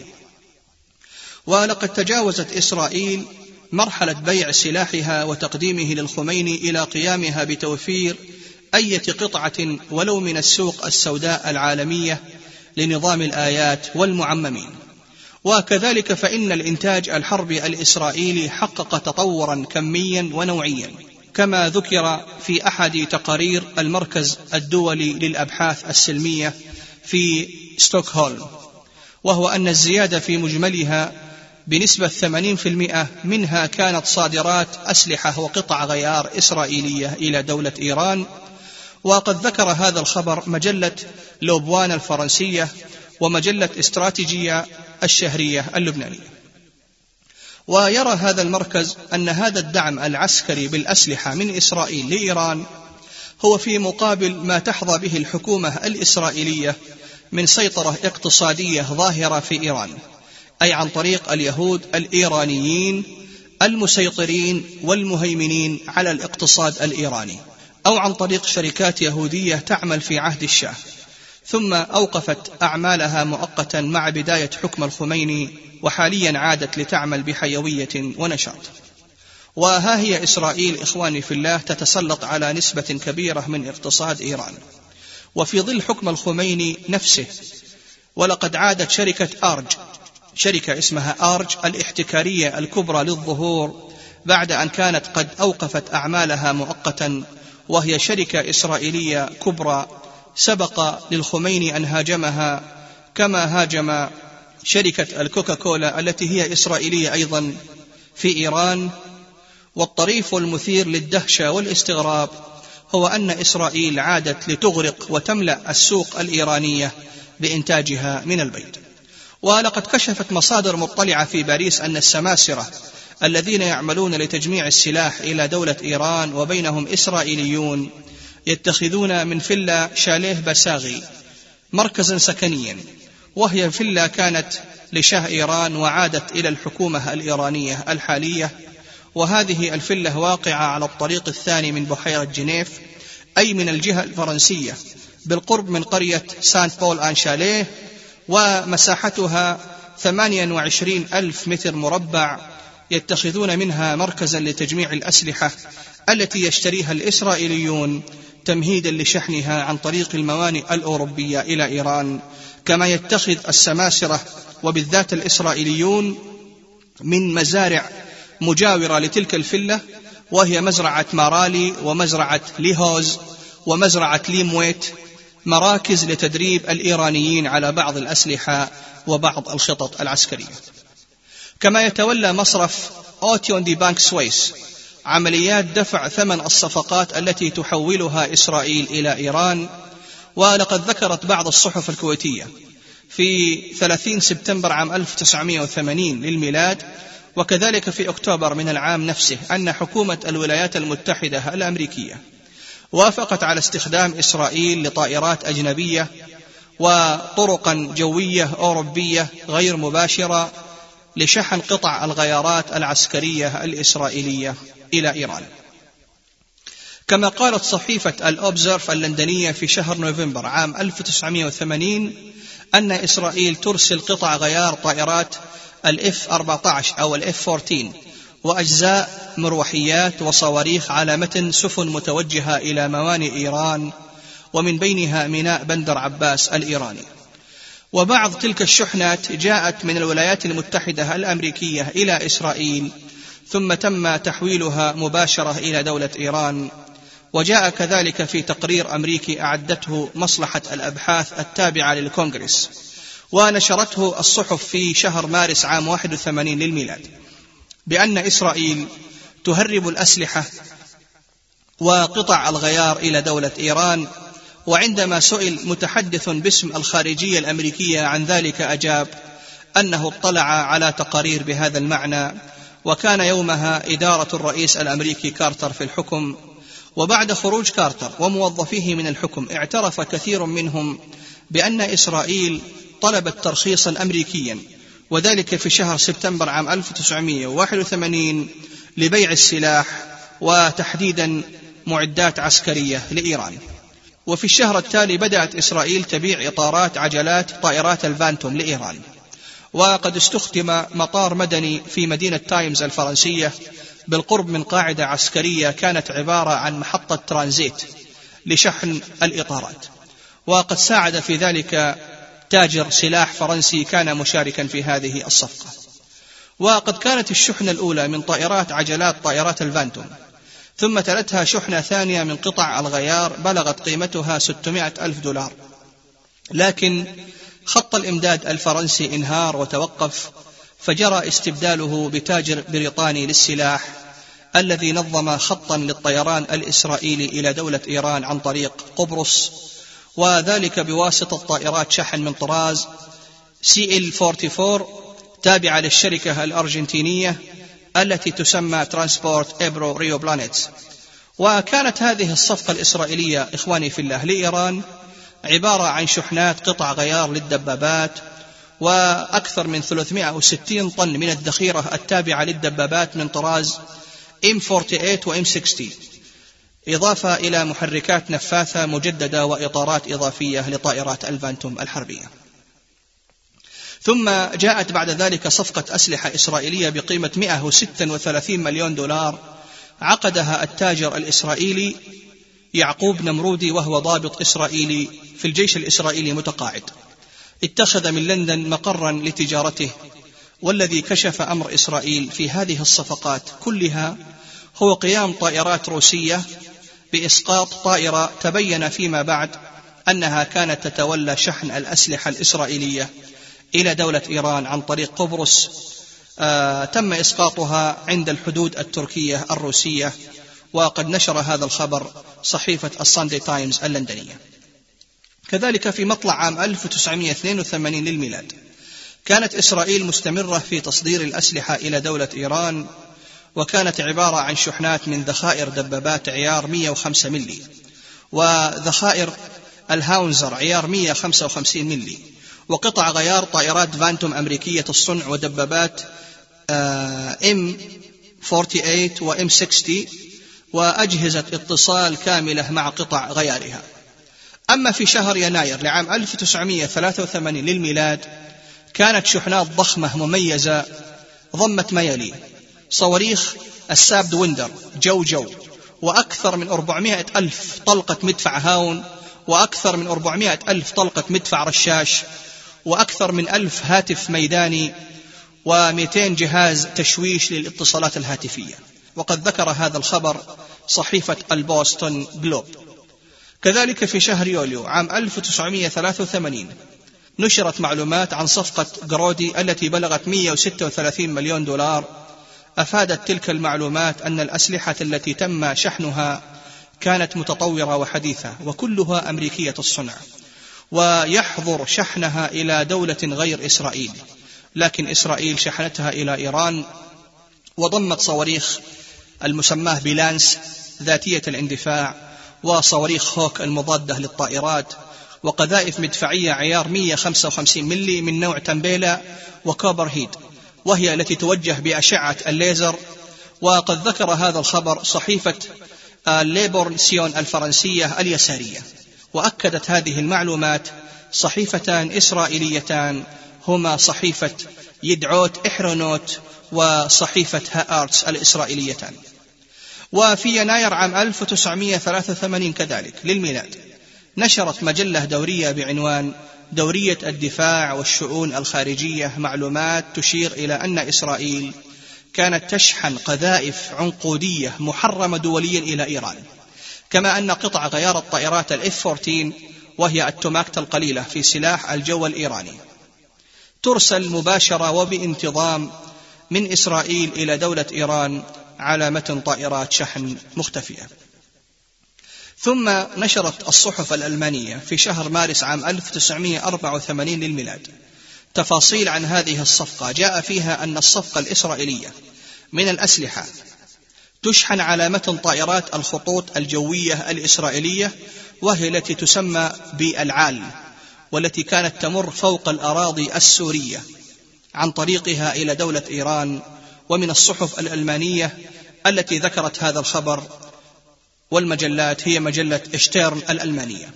ولقد تجاوزت إسرائيل مرحلة بيع سلاحها وتقديمه للخميني إلى قيامها بتوفير أية قطعة ولو من السوق السوداء العالمية لنظام الآيات والمعممين. وكذلك فإن الإنتاج الحربي الإسرائيلي حقق تطورا كميا ونوعيا كما ذكر في أحد تقارير المركز الدولي للأبحاث السلمية في ستوكهولم وهو أن الزيادة في مجملها بنسبة 80% منها كانت صادرات أسلحة وقطع غيار إسرائيلية إلى دولة إيران. وقد ذكر هذا الخبر مجلة لوبوان الفرنسية ومجلة استراتيجية الشهرية اللبنانية. ويرى هذا المركز أن هذا الدعم العسكري بالأسلحة من إسرائيل لإيران هو في مقابل ما تحظى به الحكومة الإسرائيلية من سيطرة اقتصادية ظاهرة في إيران. أي عن طريق اليهود الإيرانيين المسيطرين والمهيمنين على الاقتصاد الإيراني أو عن طريق شركات يهودية تعمل في عهد الشاه. ثم أوقفت أعمالها مؤقتا مع بداية حكم الخميني وحاليا عادت لتعمل بحيوية ونشاط. وها هي إسرائيل إخواني في الله تتسلط على نسبة كبيرة من اقتصاد إيران. وفي ظل حكم الخميني نفسه ولقد عادت شركة آرج شركة اسمها آرج الاحتكارية الكبرى للظهور بعد أن كانت قد أوقفت أعمالها مؤقتا وهي شركة إسرائيلية كبرى سبق للخميني أن هاجمها. كما هاجم شركة الكوكاكولا التي هي إسرائيلية أيضا في إيران. والطريف المثير للدهشة والاستغراب هو أن إسرائيل عادت لتغرق وتملأ السوق الإيرانية بإنتاجها من البيت. ولقد كشفت مصادر مطلعة في باريس أن السماسرة الذين يعملون لتجميع السلاح إلى دولة إيران وبينهم إسرائيليون يتخذون من فيلا شاليه بساغي مركزا سكنيا وهي فيلا كانت لشاه إيران وعادت إلى الحكومة الإيرانية الحالية وهذه الفلة واقعة على الطريق الثاني من بحيرة جنيف أي من الجهة الفرنسية بالقرب من قرية سانت بول آن شاليه ومساحتها 28 ألف متر مربع يتخذون منها مركزا لتجميع الأسلحة التي يشتريها الإسرائيليون تمهيدا لشحنها عن طريق الموانئ الأوروبية إلى إيران. كما يتخذ السماسرة وبالذات الإسرائيليون من مزارع مجاورة لتلك الفلة وهي مزرعة مارالي ومزرعة ليهوز ومزرعة ليمويت مراكز لتدريب الإيرانيين على بعض الأسلحة وبعض الخطط العسكرية. كما يتولى مصرف أوتيون دي بانك سويس عمليات دفع ثمن الصفقات التي تحولها إسرائيل إلى إيران ولقد ذكرت بعض الصحف الكويتية في 30 سبتمبر عام 1980 للميلاد وكذلك في أكتوبر من العام نفسه أن حكومة الولايات المتحدة الأمريكية وافقت على استخدام إسرائيل لطائرات أجنبية وطرقا جوية أوروبية غير مباشرة لشحن قطع الغيارات العسكرية الإسرائيلية إلى إيران. كما قالت صحيفة الأوبزرفر اللندنية في شهر نوفمبر عام 1980 أن إسرائيل ترسل قطع غيار طائرات ال F 14 أو ال F 14 وأجزاء مروحيات وصواريخ على متن سفن متوجهة إلى موانئ إيران ومن بينها ميناء بندر عباس الإيراني. وبعض تلك الشحنات جاءت من الولايات المتحدة الأمريكية إلى إسرائيل ثم تم تحويلها مباشرة إلى دولة إيران. وجاء كذلك في تقرير أمريكي أعدته مصلحة الأبحاث التابعة للكونغرس. ونشرته الصحف في شهر مارس عام 81 للميلاد. بأن إسرائيل تهرب الأسلحة وقطع الغيار إلى دولة إيران وعندما سئل متحدث باسم الخارجية الأمريكية عن ذلك أجاب أنه اطلع على تقارير بهذا المعنى وكان يومها إدارة الرئيس الأمريكي كارتر في الحكم وبعد خروج كارتر وموظفيه من الحكم اعترف كثير منهم بأن إسرائيل طلبت ترخيصا أمريكيا. وذلك في شهر سبتمبر عام 1981 لبيع السلاح وتحديدا معدات عسكرية لإيران. وفي الشهر التالي بدأت إسرائيل تبيع إطارات عجلات طائرات الفانتوم لإيران. وقد استخدم مطار مدني في مدينة تايمز الفرنسية بالقرب من قاعدة عسكرية كانت عبارة عن محطة ترانزيت لشحن الإطارات. وقد ساعد في ذلك تاجر سلاح فرنسي كان مشاركا في هذه الصفقة. وقد كانت الشحنة الأولى من طائرات عجلات طائرات الفانتوم ثم تلتها شحنة ثانية من قطع الغيار بلغت قيمتها 600 ألف دولار. لكن خط الإمداد الفرنسي انهار وتوقف فجرى استبداله بتاجر بريطاني للسلاح الذي نظم خطا للطيران الإسرائيلي إلى دولة إيران عن طريق قبرص وذلك بواسطة طائرات شحن من طراز CL 44 تابعة للشركة الأرجنتينية التي تسمى ترانسبورت إيرو ريو بلاتنس. وكانت هذه الصفقة الإسرائيلية إخواني في الله لإيران عبارة عن شحنات قطع غيار للدبابات وأكثر من 360 طن من الذخيرة التابعة للدبابات من طراز M48 و M60 إضافة إلى محركات نفاثة مجددة وإطارات إضافية لطائرات الفانتوم الحربية. ثم جاءت بعد ذلك صفقة أسلحة إسرائيلية بقيمة 136 مليون دولار عقدها التاجر الإسرائيلي يعقوب نمرودي وهو ضابط إسرائيلي في الجيش الإسرائيلي متقاعد. اتخذ من لندن مقرا لتجارته والذي كشف أمر إسرائيل في هذه الصفقات كلها هو قيام طائرات روسية بإسقاط طائرة تبين فيما بعد أنها كانت تتولى شحن الأسلحة الإسرائيلية إلى دولة إيران عن طريق قبرص. آه تم إسقاطها عند الحدود التركية الروسية وقد نشر هذا الخبر صحيفة الصندي تايمز اللندنية. كذلك في مطلع عام 1982 للميلاد كانت إسرائيل مستمرة في تصدير الأسلحة إلى دولة إيران وكانت عبارة عن شحنات من ذخائر دبابات عيار 105 ملي وذخائر الهاونزر عيار 155 ملي وقطع غيار طائرات فانتوم أمريكية الصنع ودبابات إم 48 وام 60 وأجهزة اتصال كاملة مع قطع غيارها. أما في شهر يناير لعام 1983 للميلاد كانت شحنات ضخمة مميزة ضمت ما يلي صواريخ السابد ويندر جو جو. وأكثر من 400 ألف طلقة مدفع هاون وأكثر من 400 ألف طلقة مدفع رشاش وأكثر من ألف هاتف ميداني و200 جهاز تشويش للاتصالات الهاتفية. وقد ذكر هذا الخبر صحيفة البوستون جلوب كذلك في شهر يوليو عام 1983 نشرت معلومات عن صفقة جرودي التي بلغت 136 مليون دولار أفادت تلك المعلومات أن الأسلحة التي تم شحنها كانت متطورة وحديثة وكلها أمريكية الصنع ويحظر شحنها إلى دولة غير إسرائيل. لكن إسرائيل شحنتها إلى إيران وضمت صواريخ المسماة بلانس ذاتية الاندفاع وصواريخ هوك المضادة للطائرات وقذائف مدفعية عيار 155 ملي من نوع تمبيلا وكوبر هيد. وهي التي توجه بأشعة الليزر وقد ذكر هذا الخبر صحيفة ليبراسيون الفرنسية اليسارية. وأكدت هذه المعلومات صحيفتان إسرائيليتان هما صحيفة يديعوت أحرونوت وصحيفة هآرتس الإسرائيليتان. وفي يناير عام 1983 كذلك للميلاد نشرت مجلة دورية بعنوان دورية الدفاع والشؤون الخارجية معلومات تشير إلى أن إسرائيل كانت تشحن قذائف عنقودية محرمة دوليا إلى إيران. كما أن قطع غيار الطائرات الإف 14 وهي التوماكت القليلة في سلاح الجو الإيراني. ترسل مباشرة وبانتظام من إسرائيل إلى دولة إيران على متن طائرات شحن مختفية. ثم نشرت الصحف الألمانية في شهر مارس عام 1984 للميلاد. تفاصيل عن هذه الصفقة جاء فيها أن الصفقة الإسرائيلية من الأسلحة تشحن على متن طائرات الخطوط الجوية الإسرائيلية وهي التي تسمى بالعال والتي كانت تمر فوق الأراضي السورية عن طريقها إلى دولة إيران ومن الصحف الألمانية التي ذكرت هذا الخبر والمجلات هي مجلة إشتيرن الألمانية.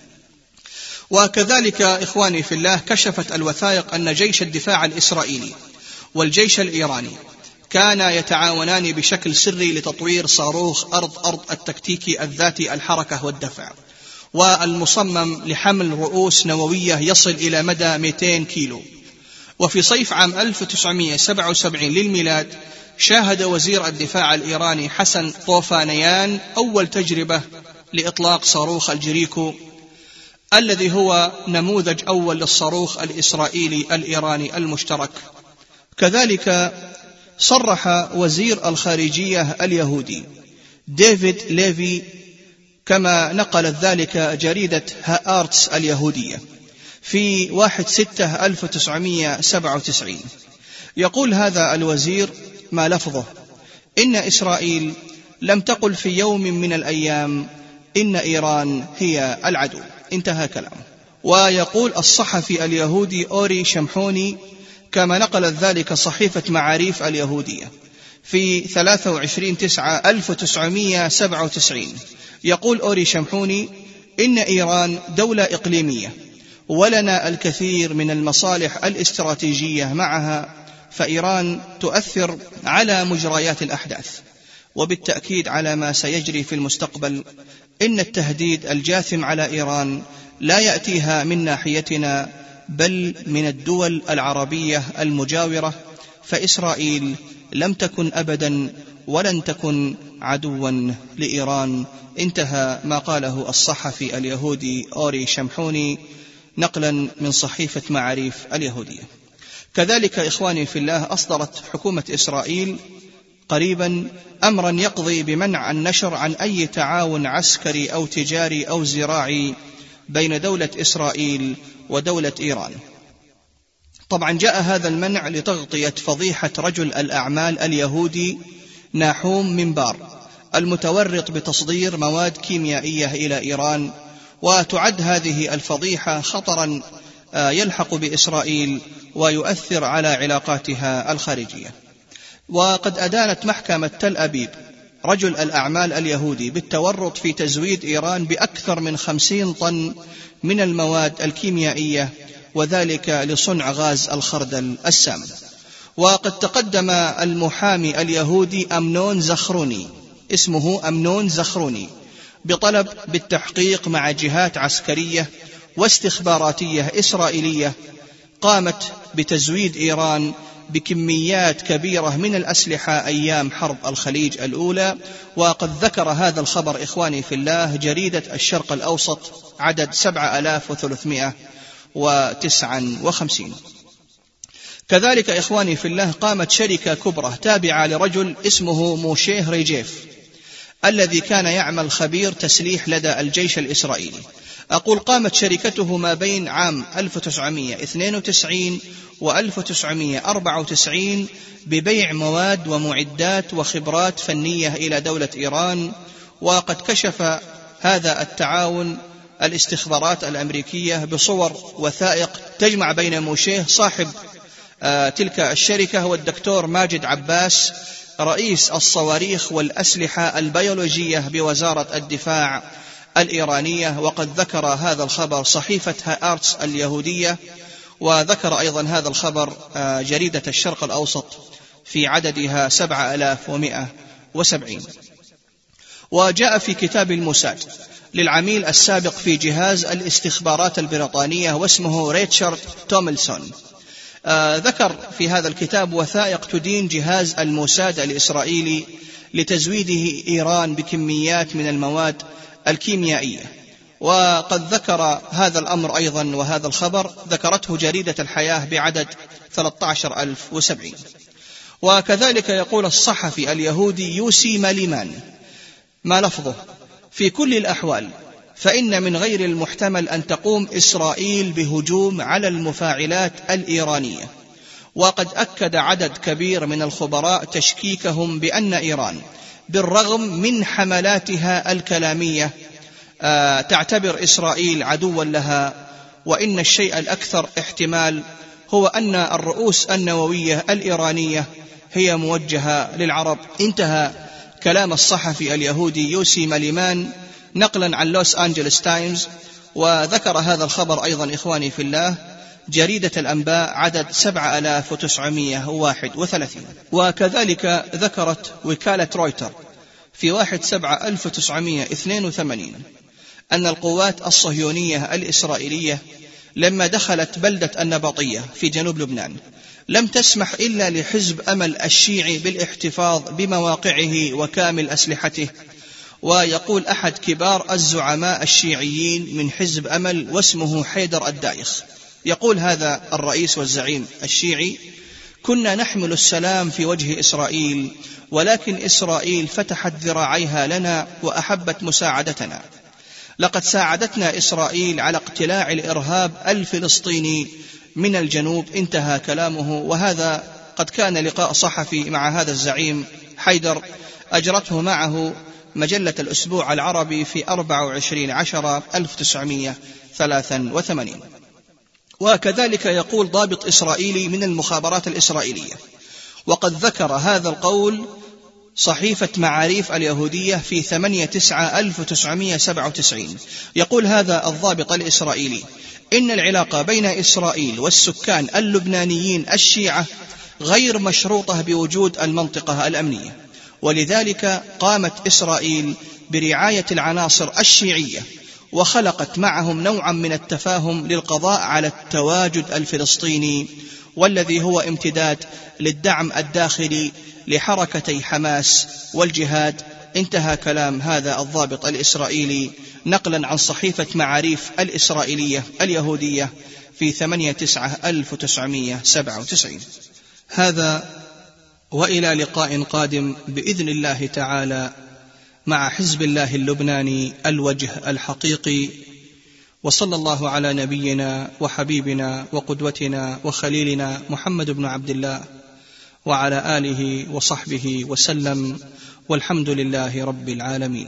وكذلك إخواني في الله كشفت الوثائق أن جيش الدفاع الإسرائيلي والجيش الإيراني كانا يتعاونان بشكل سري لتطوير صاروخ أرض أرض التكتيكي الذاتي الحركة والدفع. والمصمم لحمل رؤوس نووية يصل إلى مدى 200 كيلو. وفي صيف عام 1977 للميلاد شاهد وزير الدفاع الإيراني حسن طوفانيان أول تجربة لإطلاق صاروخ الجريكو الذي هو نموذج أول للصاروخ الإسرائيلي الإيراني المشترك. كذلك صرح وزير الخارجية اليهودي ديفيد ليفي كما نقلت ذلك جريدة هآرتس اليهودية. في واحد ستة ألف وتسعمية سبعة وتسعين. يقول هذا الوزير ما لفظه. إن إسرائيل لم تقل في يوم من الأيام إن إيران هي العدو. انتهى كلامه ويقول الصحفي اليهودي أوري شمحوني كما نقلت ذلك صحيفة معاريف اليهودية في 23 تسعة 1997 يقول أوري شمحوني إن إيران دولة إقليمية. ولنا الكثير من المصالح الاستراتيجية معها فإيران تؤثر على مجريات الأحداث. وبالتأكيد على ما سيجري في المستقبل إن التهديد الجاثم على إيران لا يأتيها من ناحيتنا بل من الدول العربية المجاورة فإسرائيل لم تكن أبدا ولن تكن عدوا لإيران. انتهى ما قاله الصحفي اليهودي أوري شمحوني. نقلا من صحيفة معاريف اليهودية. كذلك إخواني في الله أصدرت حكومة إسرائيل قريبا امرا يقضي بمنع النشر عن أي تعاون عسكري أو تجاري أو زراعي بين دولة إسرائيل ودولة إيران. طبعا جاء هذا المنع لتغطية فضيحة رجل الأعمال اليهودي ناحوم منبار المتورط بتصدير مواد كيميائية إلى إيران وتعد هذه الفضيحة خطرا آه، يلحق بإسرائيل ويؤثر على علاقاتها الخارجية. وقد أدانت محكمة تل أبيب رجل الأعمال اليهودي بالتورط في تزويد إيران بأكثر من خمسين طن من المواد الكيميائية وذلك لصنع غاز الخردل السام وقد تقدم المحامي اليهودي أمنون زخروني اسمه أمنون زخروني. بطلب بالتحقيق مع جهات عسكرية واستخباراتية إسرائيلية قامت بتزويد إيران بكميات كبيرة من الأسلحة أيام حرب الخليج الأولى وقد ذكر هذا الخبر إخواني في الله جريدة الشرق الأوسط عدد سبعة ألاف وثلاثمائة وتسعا وخمسين. كذلك إخواني في الله قامت شركة كبرى تابعة لرجل اسمه موشيه ريجيف. الذي كان يعمل خبير تسليح لدى الجيش الإسرائيلي. أقول قامت شركته ما بين عام 1992 و 1994 ببيع مواد ومعدات وخبرات فنية إلى دولة إيران وقد كشف هذا التعاون الاستخبارات الأمريكية بصور وثائق تجمع بين موشيه صاحب آه، تلك الشركة هو الدكتور ماجد عباس رئيس الصواريخ والأسلحة البيولوجية بوزارة الدفاع الإيرانية وقد ذكر هذا الخبر صحيفة هارتس اليهودية وذكر أيضا هذا الخبر آه، جريدة الشرق الأوسط في عددها سبعة ألاف ومئة وسبعين. وجاء في كتاب الموساد للعميل السابق في جهاز الاستخبارات البريطانية واسمه ريتشارد توملسون. ذكر في هذا الكتاب وثائق تدين جهاز الموساد الإسرائيلي لتزويده إيران بكميات من المواد الكيميائية. وقد ذكر هذا الأمر أيضا وهذا الخبر ذكرته جريدة الحياة بعدد 13070 وكذلك يقول الصحفي اليهودي يوسي ماليمان ما لفظه في كل الأحوال فإن من غير المحتمل أن تقوم إسرائيل بهجوم على المفاعلات الإيرانية. وقد أكد عدد كبير من الخبراء تشكيكهم بأن إيران بالرغم من حملاتها الكلامية آه، تعتبر إسرائيل عدوا لها وإن الشيء الأكثر احتمال هو أن الرؤوس النووية الإيرانية هي موجهة للعرب. انتهى كلام الصحفي اليهودي يوسي ماليمان نقلا عن لوس أنجلس تايمز وذكر هذا الخبر أيضا إخواني في الله جريدة الأنباء عدد 7931 وكذلك ذكرت وكالة رويتر في واحد سبعة ألف وتسعمائة اثنين وثمانين أن القوات الصهيونية الإسرائيلية لما دخلت بلدة النبطية في جنوب لبنان لم تسمح إلا لحزب أمل الشيعي بالاحتفاظ بمواقعه وكامل أسلحته ويقول أحد كبار الزعماء الشيعيين من حزب أمل واسمه حيدر الدايخ. يقول هذا الرئيس والزعيم الشيعي كنا نحمل السلام في وجه إسرائيل ولكن إسرائيل فتحت ذراعيها لنا وأحبت مساعدتنا. لقد ساعدتنا إسرائيل على اقتلاع الإرهاب الفلسطيني. من الجنوب انتهى كلامه وهذا قد كان لقاء صحفي مع هذا الزعيم حيدر. أجرته معه مجلة الأسبوع العربي في 24 عشر 1983 وكذلك يقول ضابط إسرائيلي من المخابرات الإسرائيلية وقد ذكر هذا القول صحيفة معاريف اليهودية في 8 9 1997 يقول هذا الضابط الإسرائيلي إن العلاقة بين إسرائيل والسكان اللبنانيين الشيعة غير مشروطة بوجود المنطقة الأمنية. ولذلك قامت إسرائيل برعاية العناصر الشيعية وخلقت معهم نوعا من التفاهم للقضاء على التواجد الفلسطيني والذي هو امتداد للدعم الداخلي لحركتي حماس والجهاد. انتهى كلام هذا الضابط الإسرائيلي نقلا عن صحيفة معاريف الإسرائيلية اليهودية في 8 9 1997 هذا وإلى لقاء قادم بإذن الله تعالى مع حزب الله اللبناني الوجه الحقيقي وصلى الله على نبينا وحبيبنا وقدوتنا وخليلنا محمد بن عبد الله وعلى آله وصحبه وسلم والحمد لله رب العالمين.